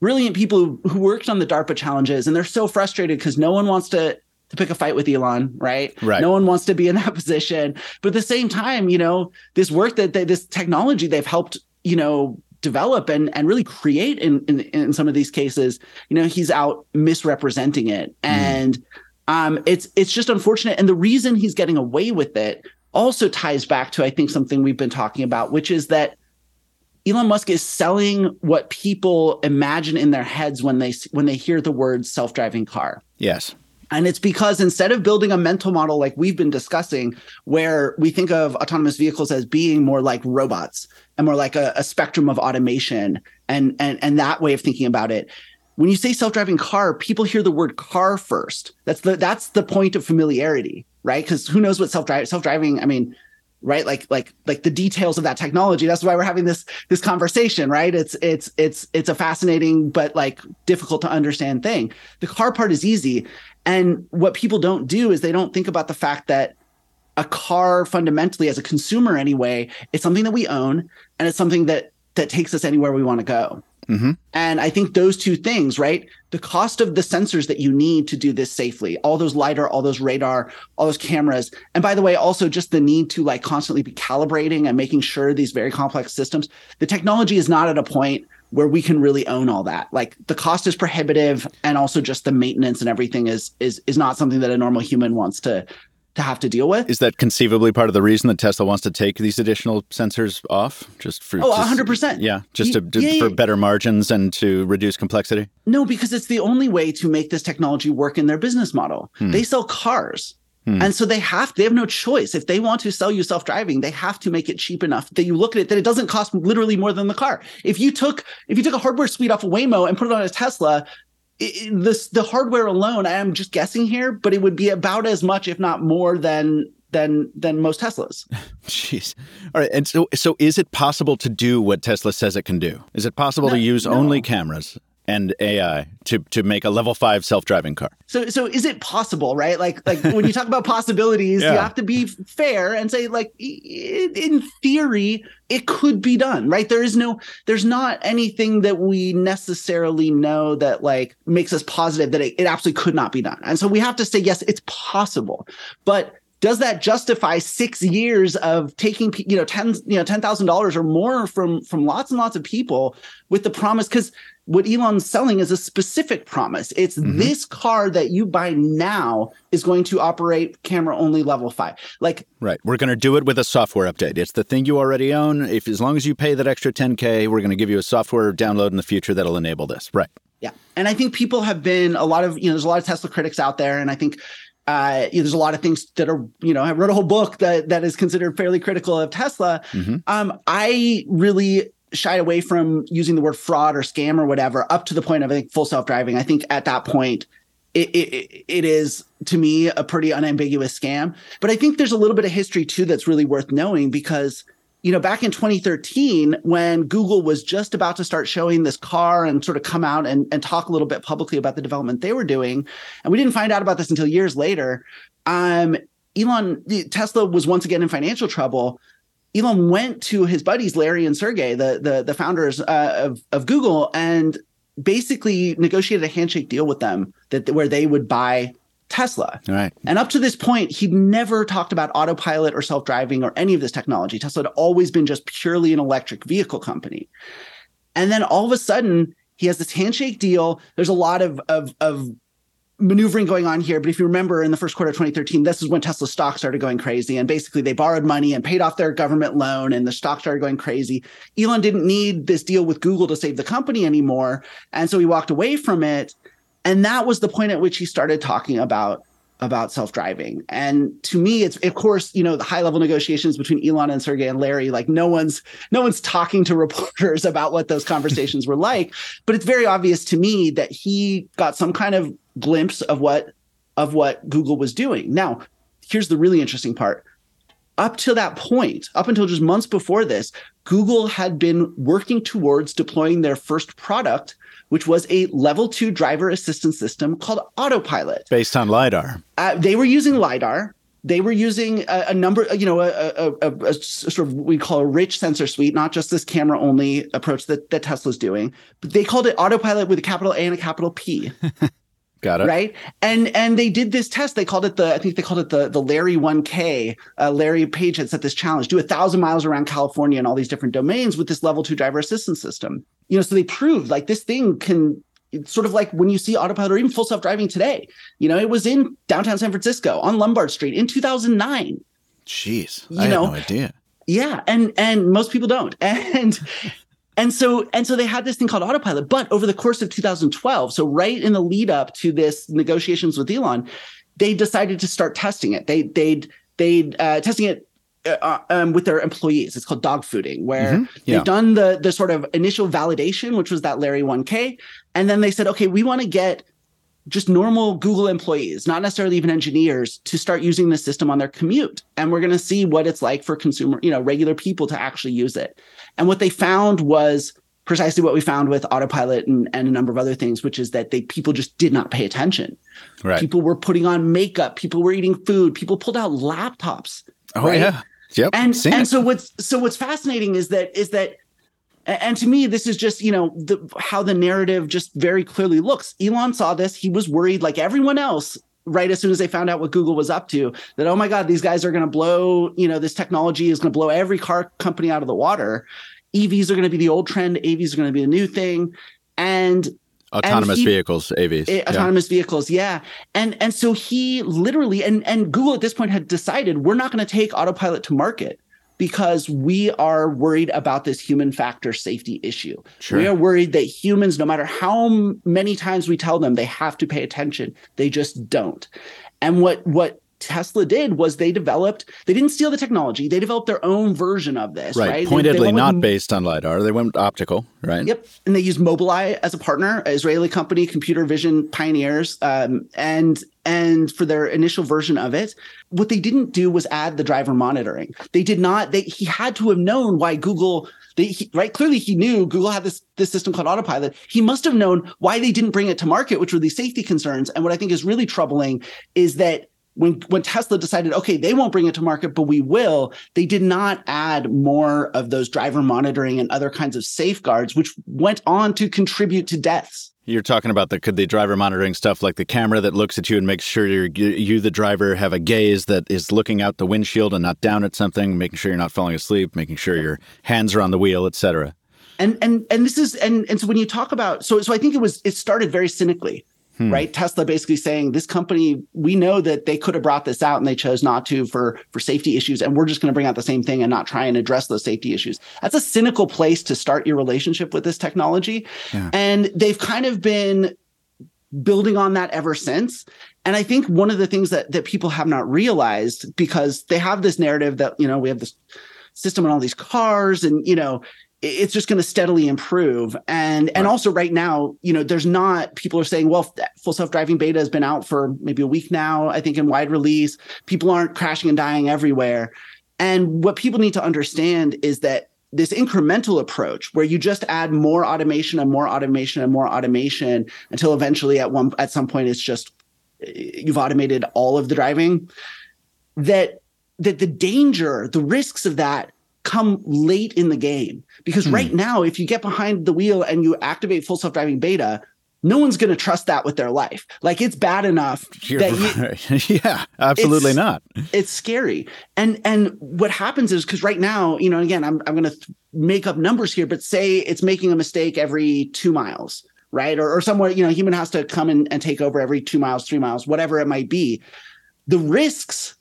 brilliant people who, who worked on the darpa challenges and they're so frustrated because no one wants to to pick a fight with elon right? Right. no one wants to be in that [laughs] position. But at the same time you know this work that they, this technology they've helped you know develop and and really create in, in in some of these cases you know he's out misrepresenting it. And um it's it's just unfortunate. And the reason he's getting away with it also ties back to i think something we've been talking about which is that Elon Musk is selling what people imagine in their heads when they when they hear the word self-driving car. Yes. And it's because instead of building a mental model like we've been discussing, where we think of autonomous vehicles as being more like robots and more like a, a spectrum of automation and, and, and that way of thinking about it. When you say self-driving car, people hear the word car first. That's the that's the point of familiarity, right? Because who knows what self-driving self-driving, I mean, right? Like like like the details of that technology. That's why we're having this this conversation right? It's it's it's it's a fascinating but like difficult to understand thing. The car part is easy. And what people don't do is they don't think about the fact that a car fundamentally as a consumer anyway it's something that we own and it's something that that takes us anywhere we want to go hmm and I think those two things, right? The cost of the sensors that you need to do this safely, all those LiDAR, all those radar, all those cameras. And by the way, also just the need to like constantly be calibrating and making sure these very complex systems, the technology is not at a point where we can really own all that. Like the cost is prohibitive and also just the maintenance and everything is is is not something that a normal human wants to to have to deal with. Is that conceivably part of the reason that Tesla wants to take these additional sensors off? Just for oh, just, 100%. Yeah, just to, to Yeah, for yeah. better margins and to reduce complexity. No, because it's the only way to make this technology work in their business model. Hmm. They sell cars. Hmm. And so they have they have no choice. If they want to sell you self-driving, they have to make it cheap enough that you look at it that it doesn't cost literally more than the car. If you took if you took a hardware suite off of Waymo and put it on a Tesla, it, this the hardware alone, I am just guessing here, but it would be about as much, if not more, than than than most Teslas. [laughs] Jeez. All right. And so, so is it possible to do what Tesla says it can do? Is it possible to use no. only cameras and AI to, to make a level five self driving car? So so is it possible, right? Like like when you talk about [laughs] possibilities, Yeah. you have to be fair and say like in theory it could be done, right? There is no there's not anything that we necessarily know that like makes us positive that it, it absolutely could not be done. And so we have to say yes, it's possible. But does that justify six years of taking you know ten you know ten thousand dollars or more from from lots and lots of people with the promise because what Elon's selling is a specific promise. It's Mhm. this car that you buy now is going to operate camera only level five. Like Right. We're going to do it with a software update. It's the thing you already own. If as long as you pay that extra 10K, we're going to give you a software download in the future that'll enable this. Right. Yeah. And I think people have been a lot of, you know, there's a lot of Tesla critics out there. And I think uh, you know, there's a lot of things that are, you know, I wrote a whole book that that is considered fairly critical of Tesla. Mhm. Um, I really shied away from using the word fraud or scam or whatever up to the point of I think full self-driving. I think at that point it, it, it is to me a pretty unambiguous scam. But I think there's a little bit of history too that's really worth knowing because you know, back in 2013, when Google was just about to start showing this car and sort of come out and, and talk a little bit publicly about the development they were doing, and we didn't find out about this until years later, um, Elon, Tesla was once again in financial trouble. Elon went to his buddies, Larry and Sergey, the the, the founders uh, of, of Google, and basically negotiated a handshake deal with them that where they would buy Tesla. All right. And up to this point, he'd never talked about autopilot or self driving or any of this technology. Tesla had always been just purely an electric vehicle company. And then all of a sudden, he has this handshake deal. There's a lot of, of, of maneuvering going on here. But if you remember in the first quarter of 2013, this is when Tesla stock started going crazy. And basically, they borrowed money and paid off their government loan, and the stock started going crazy. Elon didn't need this deal with Google to save the company anymore. And so he walked away from it. And that was the point at which he started talking about about self-driving. And to me, it's of course, you know, the high-level negotiations between Elon and Sergey and Larry, like no one's no one's talking to reporters [laughs] about what those conversations were like. But it's very obvious to me that he got some kind of glimpse of what of what Google was doing. Now, here's the really interesting part. Up to that point, up until just months before this, Google had been working towards deploying their first product, which was a level two driver assistance system called Autopilot. Based on LiDAR. Uh, they were using lidar. They were using a, a number, you know, a, a, a, sort of we call a rich sensor suite, not just this camera only approach that, that Tesla's doing. But they called it autopilot with a capital A and a capital P, [laughs] Got it. right? And and they did this test. They called it the I think they called it the the Larry 1K. Uh, Larry Page had set this challenge: do a thousand miles around California and all these different domains with this level two driver assistance system. You know, so they proved like this thing can it's sort of like when you see autopilot or even full self-driving today. You know, it was in downtown San Francisco on Lombard Street in 2009. Jeez. You I know- no idea. Yeah, and and most people don't. [laughs] And and so and so they had this thing called autopilot, but over the course of 2012, so right in the lead up to this negotiations with Elon, they decided to start testing it. They they'd they'd uh, testing it uh, um, with their employees. It's called dog fooding, where Mhm, yeah. they've done the the sort of initial validation, which was that Larry 1K, and then they said, okay, we want to get just normal Google employees, not necessarily even engineers, to start using the system on their commute. And we're going to see what it's like for consumer, you know, regular people to actually use it. And what they found was precisely what we found with autopilot and, and a number of other things, which is that they people just did not pay attention. Right. People were putting on makeup, people were eating food, people pulled out laptops. oh, right? yeah. Yep. and and it. so what's so what's fascinating is that is that and to me this is just you know the how the narrative just very clearly looks elon saw this he was worried like everyone else right as soon as they found out what google was up to that oh my god these guys are going to blow you know this technology is going to blow every car company out of the water evs are going to be the old trend avs are going to be a new thing and autonomous he, vehicles, AVs, yeah. autonomous vehicles, yeah. And and so he literally and and Google at this point had decided we're not going to take autopilot to market because we are worried about this human factor safety issue. Sure. We are worried that humans, no matter how many times we tell them they have to pay attention, they just don't. And what what Tesla did was they developed, they didn't steal the technology, they developed their own version of this, right? right? Pointedly they, they not based on LiDAR. They went optical, right? Yep. And they used Mobileye as a partner, Israeli company, computer vision pioneers. Um, and and for their initial version of it what they didn't do was add the driver monitoring they did not they he had to have known why google they he, right clearly he knew google had this this system called autopilot he must have known why they didn't bring it to market which were these safety concerns and what i think is really troubling is that when when Tesla decided, okay, they won't bring it to market, but we will, they did not add more of those driver monitoring and other kinds of safeguards, which went on to contribute to deaths. You're talking about the could the driver monitoring stuff like the camera that looks at you and makes sure you you the driver have a gaze that is looking out the windshield and not down at something, making sure you're not falling asleep, making sure your hands are on the wheel, etc. And and and this is and and so when you talk about so so I think it was it started very cynically Hmm. right tesla basically saying this company we know that they could have brought this out and they chose not to for for safety issues and we're just going to bring out the same thing and not try and address those safety issues that's a cynical place to start your relationship with this technology yeah. and they've kind of been building on that ever since and i think one of the things that that people have not realized because they have this narrative that you know we have this system on all these cars and you know it's just going to steadily improve. And and also right now you know there's not people are saying well full self-driving beta has been out for maybe a week now i think in wide release. People aren't crashing and dying everywhere. And what people need to understand is that this incremental approach where you just add more automation and more automation and more automation until eventually at one at some point it's just you've automated all of the driving that that the danger the risks of that come late in the game because hmm. right now if you get behind the wheel and you activate full self-driving beta no one's going to trust that with their life. Like it's bad enough You're that you, [laughs] yeah absolutely it's, not. it's scary. And and what happens is because right now you know again i'm, I'm going to th- make up numbers here but say it's making a mistake every two miles right? Or, or somewhere you know human has to come in and take over every two miles three miles whatever it might be. The risks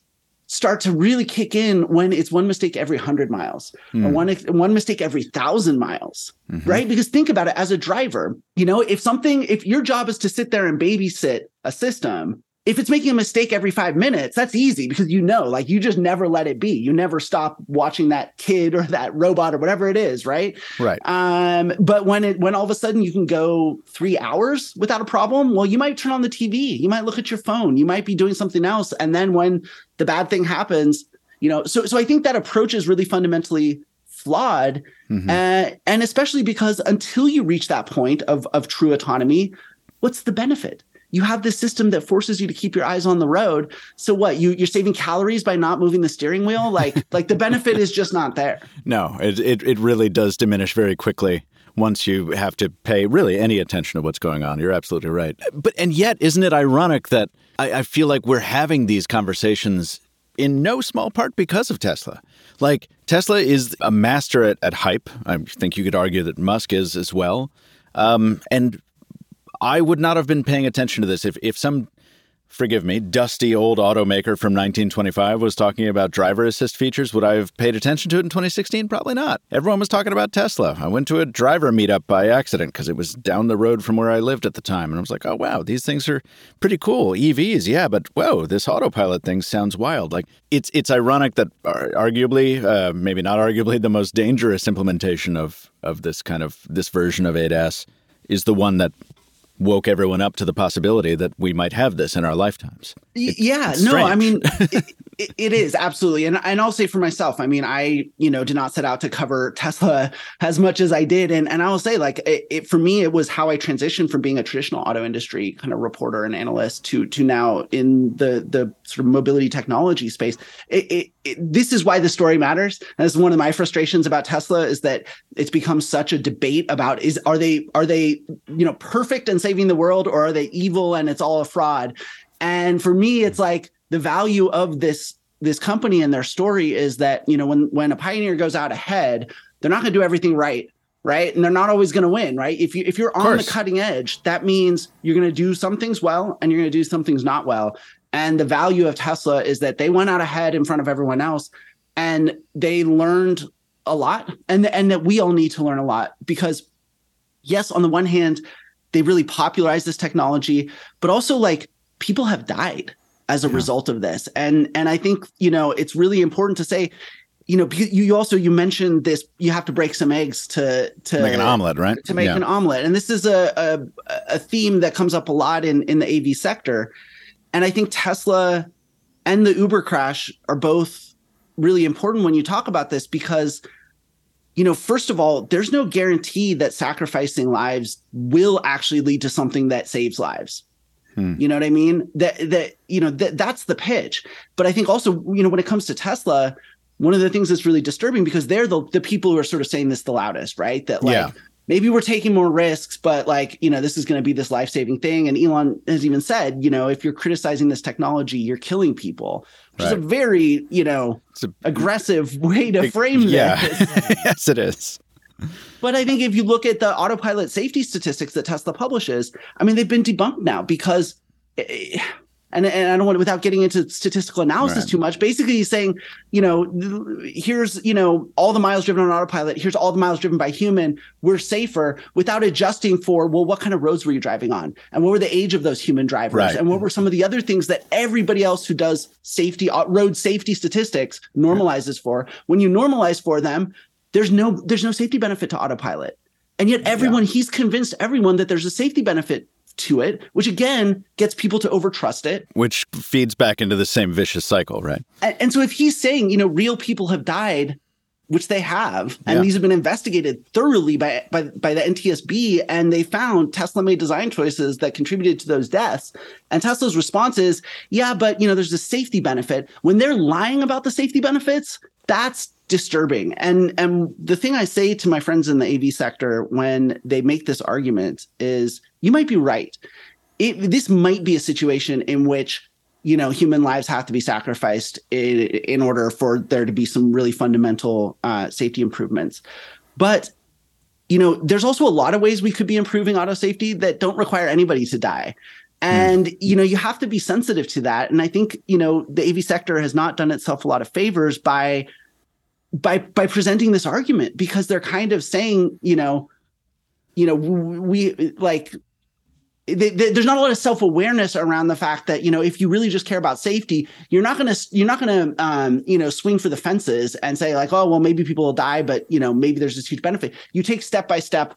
start to really kick in when it's one mistake every 100 miles mm. or hmm. one one mistake every 1000 miles mm-hmm. right because think about it as a driver you know if something if your job is to sit there and babysit a system if it's making a mistake every five minutes, that's easy because you know, like you just never let it be. You never stop watching that kid or that robot or whatever it is, right? Right. Um, but when it when all of a sudden you can go three hours without a problem, well, you might turn on the TV, you might look at your phone, you might be doing something else, and then when the bad thing happens, you know, so so I think that approach is really fundamentally flawed, mm-hmm. uh, and especially because until you reach that point of of true autonomy, what's the benefit? You have this system that forces you to keep your eyes on the road. So what? You you're saving calories by not moving the steering wheel? Like [laughs] like the benefit is just not there. No, it, it it really does diminish very quickly once you have to pay really any attention to what's going on. You're absolutely right. But and yet, isn't it ironic that I, I feel like we're having these conversations in no small part because of Tesla. Like Tesla is a master at, at hype. I think you could argue that Musk is as well. Um, and I would not have been paying attention to this if, if some, forgive me, dusty old automaker from 1925 was talking about driver assist features. Would I have paid attention to it in 2016? Probably not. Everyone was talking about Tesla. I went to a driver meetup by accident because it was down the road from where I lived at the time. And I was like, oh, wow, these things are pretty cool. EVs, yeah, but whoa, this autopilot thing sounds wild. Like, it's, it's ironic that arguably, uh, maybe not arguably, the most dangerous implementation of, of this kind of this version of ADAS is the one that woke everyone up to the possibility that we might have this in our lifetimes. It, yeah, no, I mean, [laughs] it, it, it is absolutely, and and I'll say for myself, I mean, I you know did not set out to cover Tesla as much as I did, and and I will say like it, for me, it was how I transitioned from being a traditional auto industry kind of reporter and analyst to to now in the the sort of mobility technology space. this is why the story matters. And this is one of my frustrations about Tesla is that it's become such a debate about is are they are they you know perfect and saving the world or are they evil and it's all a fraud and for me it's like the value of this this company and their story is that you know when when a pioneer goes out ahead they're not going to do everything right right? And they're not always going to win, right? If you if you're on the cutting edge, that means you're going to do some things well and you're going to do some things not well. And the value of Tesla is that they went out ahead in front of everyone else and they learned a lot and and that we all need to learn a lot because yes, on the one hand, they really popularized this technology, but also like people have died as a yeah. result of this. And and I think, you know, it's really important to say you know, you also you mentioned this. You have to break some eggs to to make an omelet, right? To make yeah. an omelet, and this is a, a a theme that comes up a lot in in the AV sector. And I think Tesla and the Uber crash are both really important when you talk about this because you know, first of all, there's no guarantee that sacrificing lives will actually lead to something that saves lives. Hmm. You know what I mean? That that you know that that's the pitch. But I think also, you know, when it comes to Tesla, one of the things that's really disturbing because they're the the people who are sort of saying this the loudest, right? That like yeah. Maybe we're taking more risks, but like, you know, this is going to be this life-saving thing. And Elon has even said, you know, if you're criticizing this technology, you're killing people. Which right. is a very, you know, it's a, aggressive way to frame yeah. this. [laughs] yes, it is. But I think if you look at the autopilot safety statistics that Tesla publishes, I mean, they've been debunked now because eh, and, and I don't want without getting into statistical analysis right. too much. Basically, he's saying, you know, here's you know all the miles driven on autopilot. Here's all the miles driven by human. We're safer without adjusting for well, what kind of roads were you driving on, and what were the age of those human drivers, right. and what were some of the other things that everybody else who does safety uh, road safety statistics normalizes for. When you normalize for them, there's no there's no safety benefit to autopilot. And yet everyone, yeah. he's convinced everyone that there's a safety benefit to it, which again gets people to overtrust it. Which feeds back into the same vicious cycle, right? And, and so if he's saying, you know, real people have died, which they have, and yeah. these have been investigated thoroughly by, by by the NTSB, and they found Tesla made design choices that contributed to those deaths. And Tesla's response is, yeah, but you know, there's a safety benefit. When they're lying about the safety benefits, that's disturbing. And and the thing I say to my friends in the AV sector when they make this argument is you might be right. It, this might be a situation in which you know human lives have to be sacrificed in, in order for there to be some really fundamental uh, safety improvements but you know there's also a lot of ways we could be improving auto safety that don't require anybody to die hmm. and mm. you know you have to be sensitive to that and i think you know the av sector has not done itself a lot of favors by by by presenting this argument because they're kind of saying you know you know we like they, they, there's not a lot of self-awareness around the fact that you know if you really just care about safety you're not going to you're not to um, you know swing for the fences and say like oh well maybe people will die but you know maybe there's this huge benefit you take step by step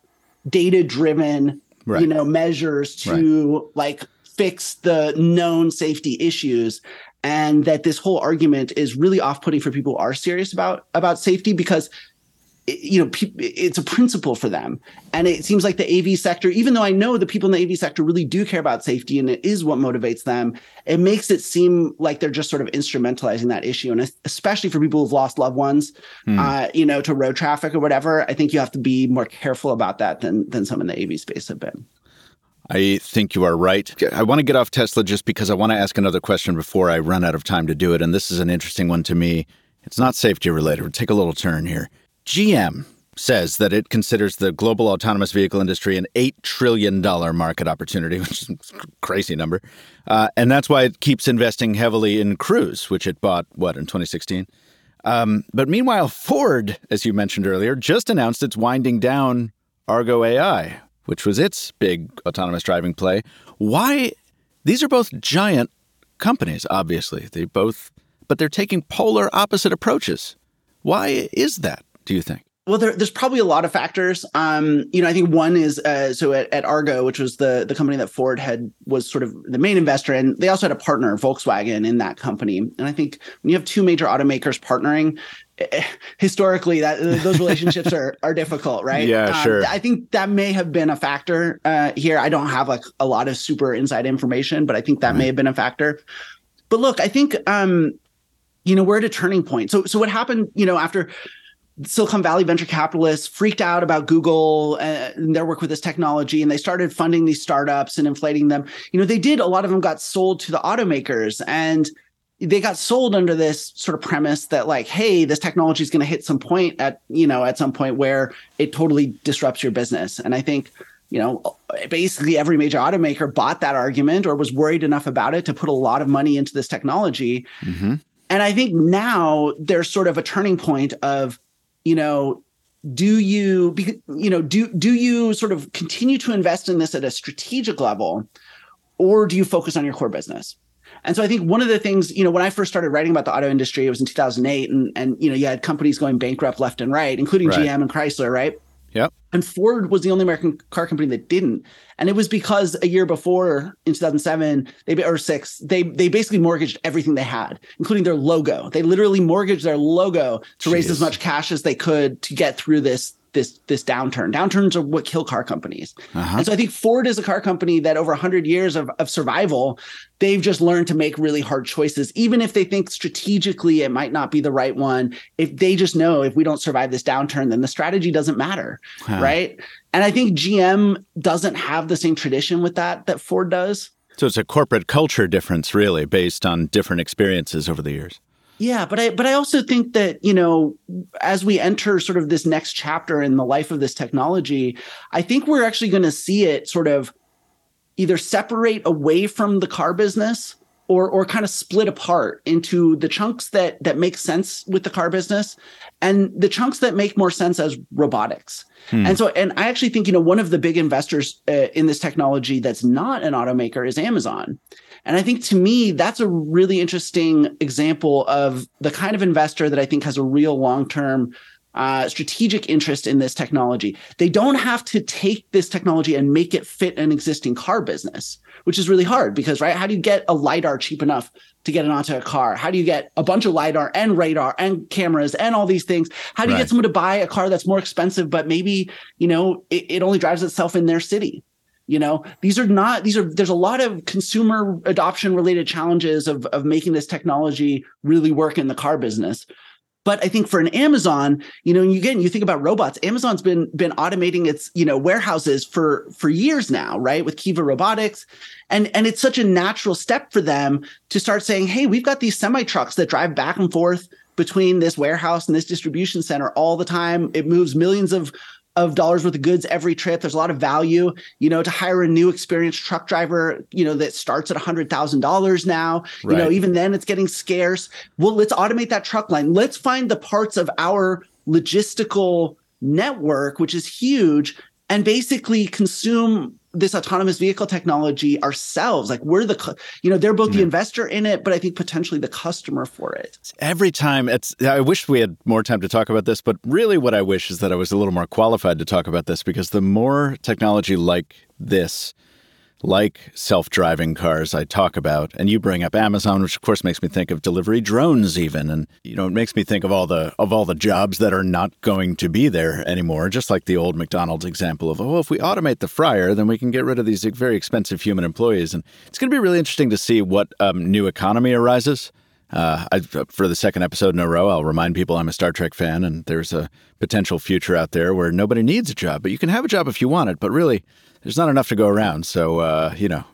data driven right. you know measures to right. like fix the known safety issues and that this whole argument is really off-putting for people who are serious about about safety because you know, it's a principle for them. And it seems like the AV sector, even though I know the people in the AV sector really do care about safety and it is what motivates them, it makes it seem like they're just sort of instrumentalizing that issue. And especially for people who've lost loved ones, mm. uh, you know, to road traffic or whatever, I think you have to be more careful about that than, than some in the AV space have been. I think you are right. I want to get off Tesla just because I want to ask another question before I run out of time to do it. And this is an interesting one to me. It's not safety related. We'll take a little turn here. GM says that it considers the global autonomous vehicle industry an $8 trillion market opportunity, [laughs] which is a crazy number. Uh, and that's why it keeps investing heavily in Cruise, which it bought, what, in 2016? Um, but meanwhile, Ford, as you mentioned earlier, just announced it's winding down Argo AI, which was its big autonomous driving play. Why? These are both giant companies, obviously. They both, but they're taking polar opposite approaches. Why is that? Do you think? Well, there, there's probably a lot of factors. Um, you know, I think one is uh, so at, at, Argo, which was the the company that Ford had was sort of the main investor, and they also had a partner, Volkswagen, in that company. And I think when you have two major automakers partnering, eh, historically that those relationships are [laughs] are difficult, right? Yeah, um, sure. I think that may have been a factor uh, here. I don't have like a lot of super inside information, but I think that mm-hmm. may have been a factor. But look, I think um, you know we're at a turning point. So so what happened? You know after Silicon Valley venture capitalists freaked out about Google and their work with this technology, and they started funding these startups and inflating them. You know, they did. A lot of them got sold to the automakers, and they got sold under this sort of premise that like hey this technology is going to hit some point at you know at some point where it totally disrupts your business and i think you know basically every major automaker bought that argument or was worried enough about it to put a lot of money into this technology mm-hmm. and i think now there's sort of a turning point of you know do you you know do do you sort of continue to invest in this at a strategic level or do you focus on your core business and so I think one of the things, you know, when I first started writing about the auto industry, it was in 2008, and and you know, you had companies going bankrupt left and right, including right. GM and Chrysler, right? Yep. And Ford was the only American car company that didn't, and it was because a year before, in 2007, they or six, they they basically mortgaged everything they had, including their logo. They literally mortgaged their logo to Jeez. raise as much cash as they could to get through this this this downturn. Downturns are what kill car companies. Uh-huh. And so I think Ford is a car company that over 100 years of, of survival, they've just learned to make really hard choices, even if they think strategically it might not be the right one. If they just know if we don't survive this downturn, then the strategy doesn't matter, huh. right? And I think GM doesn't have the same tradition with that that Ford does. So it's a corporate culture difference, really, based on different experiences over the years. Yeah, but I but I also think that, you know, as we enter sort of this next chapter in the life of this technology, I think we're actually going to see it sort of either separate away from the car business or or kind of split apart into the chunks that that make sense with the car business and the chunks that make more sense as robotics. Hmm. And so and I actually think, you know, one of the big investors uh, in this technology that's not an automaker is Amazon. And I think to me, that's a really interesting example of the kind of investor that I think has a real long term uh, strategic interest in this technology. They don't have to take this technology and make it fit an existing car business, which is really hard because, right? How do you get a LiDAR cheap enough to get it onto a car? How do you get a bunch of LiDAR and radar and cameras and all these things? How do you right. get someone to buy a car that's more expensive, but maybe, you know, it, it only drives itself in their city? You know these are not these are there's a lot of consumer adoption related challenges of of making this technology really work in the car business. But i think for an amazon you know you again you think about robots. Amazon's been been automating its you know warehouses for for years now right with kiva robotics. And and it's such a natural step for them to start saying hey we've got these semi trucks that drive back and forth between this warehouse and this distribution center all the time. It moves millions of of dollars worth of goods every trip. There's a lot of value, you know, to hire a new experienced truck driver, you know, that starts at $100,000 now. Right. You know, even then it's getting scarce. Well, let's automate that truck line. Let's find the parts of our logistical network, which is huge, and basically consume this autonomous vehicle technology ourselves like we're the you know they're both the mm-hmm. investor in it but i think potentially the customer for it. Every time it's i wish we had more time to talk about this but really what i wish is that i was a little more qualified to talk about this because the more technology like this like self driving cars I talk about. And you bring up Amazon, which of course makes me think of delivery drones even. And you know, it makes me think of all the of all the jobs that are not going to be there anymore, just like the old McDonald's example of, oh, if we automate the fryer, then we can get rid of these very expensive human employees. And it's gonna be really interesting to see what um, new economy arises. Uh, I, for the second episode in a row, I'll remind people I'm a Star Trek fan, and there's a potential future out there where nobody needs a job, but you can have a job if you want it. But really, there's not enough to go around. So uh, you know,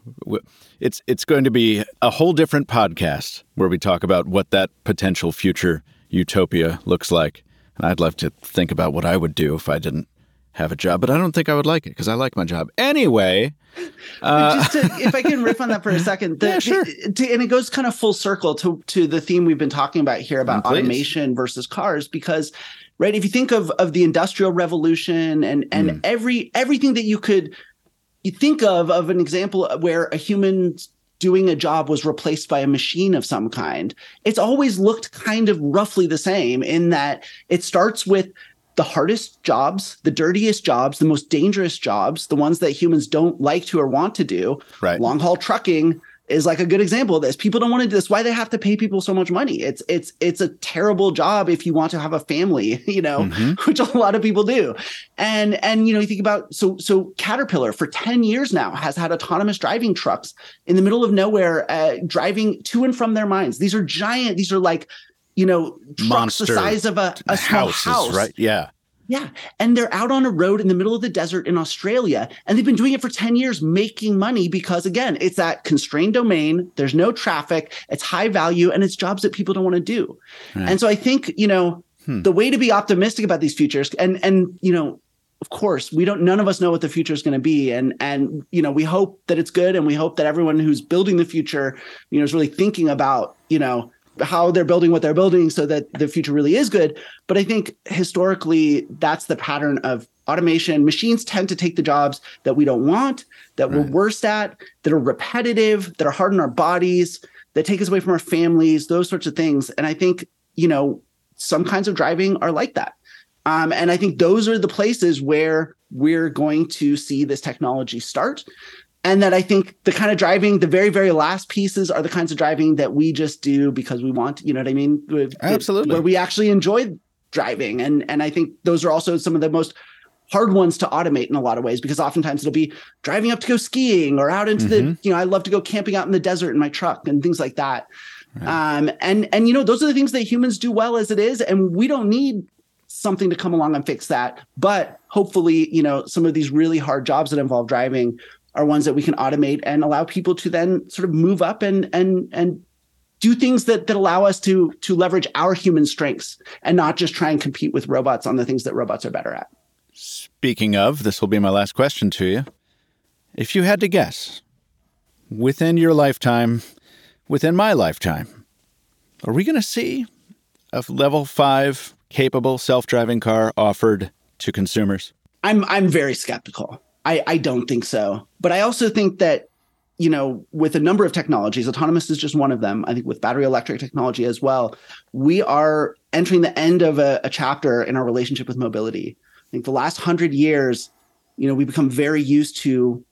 it's it's going to be a whole different podcast where we talk about what that potential future utopia looks like. And I'd love to think about what I would do if I didn't have a job, but I don't think I would like it because I like my job anyway. [laughs] Uh, Just to, if I can riff on that for a second, the, [laughs] yeah, sure. To, and it goes kind of full circle to to the theme we've been talking about here about Please. automation versus cars, because right, if you think of of the industrial revolution and and mm. every everything that you could you think of of an example where a human doing a job was replaced by a machine of some kind it's always looked kind of roughly the same in that it starts with the hardest jobs, the dirtiest jobs, the most dangerous jobs, the ones that humans don't like to or want to do. Right. Long haul trucking, is like a good example of this. People don't want to do this. Why they have to pay people so much money? It's it's it's a terrible job if you want to have a family, [laughs] you know, mm-hmm. which a lot of people do. And and you know, you think about so so Caterpillar for 10 years now has had autonomous driving trucks in the middle of nowhere uh, driving to and from their mines. These are giant, these are like, you know, trucks Monster the size of a, a small houses, house. Right. Yeah Yeah. And they're out on a road in the middle of the desert in Australia. And they've been doing it for 10 years, making money because, again, it's that constrained domain. There's no traffic, it's high value, and it's jobs that people don't want to do. Right. And so I think, you know, hmm. the way to be optimistic about these futures, and, and, you know, of course we don't none of us know what the future is going to be and and you know we hope that it's good and we hope that everyone who's building the future you know is really thinking about you know how they're building what they're building so that the future really is good. But I think historically, that's the pattern of automation. Machines tend to take the jobs that we don't want, that right. we're worst at, that are repetitive, that are hard on our bodies, that take us away from our families, those sorts of things. And I think, you know, some kinds of driving are like that. Um, and I think those are the places where we're going to see this technology start and that I think the kind of driving, the very, very last pieces are the kinds of driving that we just do because we want, you know what I mean? Absolutely. Where we actually enjoy driving. And and I think those are also some of the most hard ones to automate in a lot of ways because oftentimes it'll be driving up to go skiing or out into mm-hmm. the, you know, I love to go camping out in the desert in my truck and things like that. Right. Um, and and you know, those are the things that humans do well as it is, and we don't need something to come along and fix that. But hopefully, you know, some of these really hard jobs that involve driving are ones that we can automate and allow people to then sort of move up and and and do things that that allow us to to leverage our human strengths and not just try and compete with robots on the things that robots are better at. Speaking of, this will be my last question to you. If you had to guess, within your lifetime, within my lifetime, are we going to see a level 5 capable self-driving car offered to consumers? I'm I'm very skeptical. I, I don't think so. But I also think that, you know, with a number of technologies, autonomous is just one of them. I think with battery electric technology as well, we are entering the end of a, a chapter in our relationship with mobility. I think the last hundred years, you know, we become very used to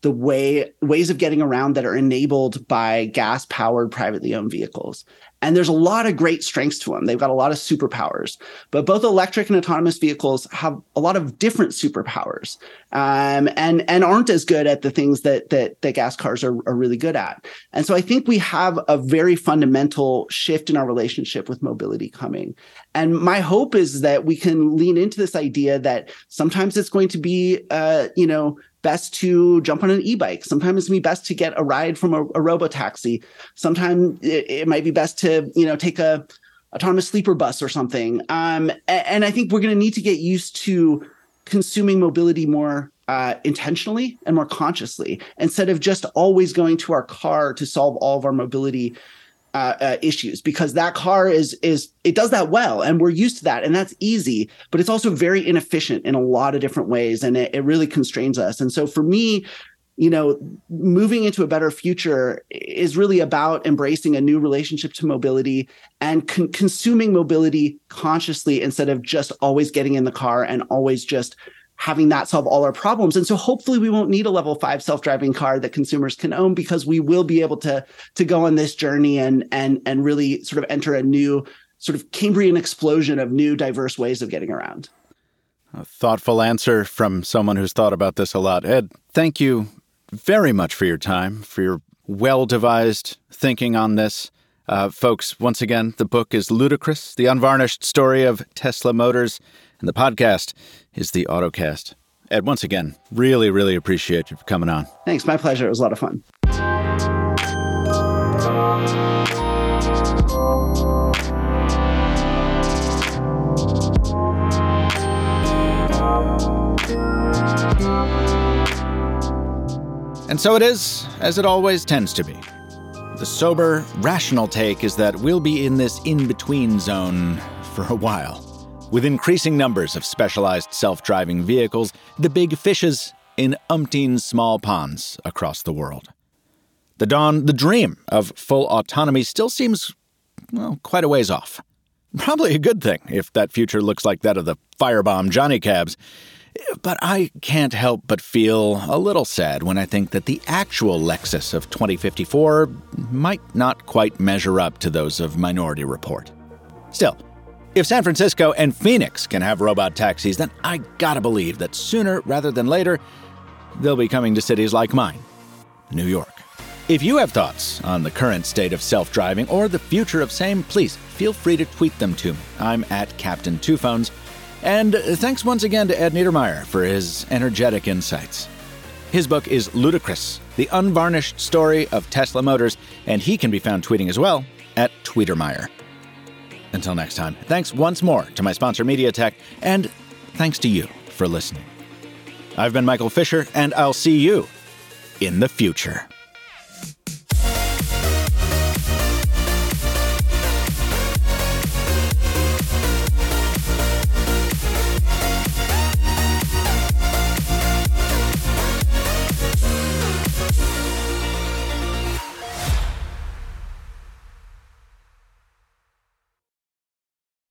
the way ways of getting around that are enabled by gas powered privately owned vehicles and there's a lot of great strengths to them they've got a lot of superpowers. But both electric and autonomous vehicles have a lot of different superpowers um, and and aren't as good at the things that that, that gas cars are, are really good at. And so i think we have a very fundamental shift in our relationship with mobility coming. And my hope is that we can lean into this idea that sometimes it's going to be uh, you know best to jump on an e-bike. Sometimes it's be best to get a ride from a, a robo taxi. Sometimes it, it, might be best to, you know, take a autonomous sleeper bus or something. Um, and, and I think we're going to need to get used to consuming mobility more uh, intentionally and more consciously instead of just always going to our car to solve all of our mobility uh, uh, issues because that car is is it does that well and we're used to that and that's easy but it's also very inefficient in a lot of different ways and it, it really constrains us. And so for me you know moving into a better future is really about embracing a new relationship to mobility and con- consuming mobility consciously instead of just always getting in the car and always just having that solve all our problems. And so hopefully we won't need a level five self-driving car that consumers can own because we will be able to, to go on this journey and, and, and really sort of enter a new sort of Cambrian explosion of new diverse ways of getting around. A thoughtful answer from someone who's thought about this a lot. Ed, thank you very much for your time, for your well devised thinking on this. Uh, folks, once again, the book is Ludicrous, the unvarnished story of Tesla Motors, and the podcast is the Autonocast. Ed, once again, really, really appreciate you for coming on. Thanks. My pleasure. It was a lot of fun. And so it is, as it always tends to be. The sober, rational take is that we'll be in this in between zone for a while. With increasing numbers of specialized self driving vehicles, the big fishes in umpteen small ponds across the world. The dawn, the dream of full autonomy still seems, well, quite a ways off. Probably a good thing if that future looks like that of the firebomb Johnny Cabs. But I can't help but feel a little sad when I think that the actual Lexus of 2054 might not quite measure up to those of Minority Report. Still, if San Francisco and Phoenix can have robot taxis, then I gotta believe that sooner rather than later, they'll be coming to cities like mine, New York. If you have thoughts on the current state of self driving or the future of same, please feel free to tweet them to me. I'm at Captain Two Phones. And thanks once again to Ed Niedermeyer for his energetic insights. His book is Ludicrous, the unvarnished story of Tesla Motors, and he can be found tweeting as well at Tweetermeyer. Until next time, thanks once more to my sponsor MediaTek, and thanks to you for listening. I've been Michael Fisher, and I'll see you in the future.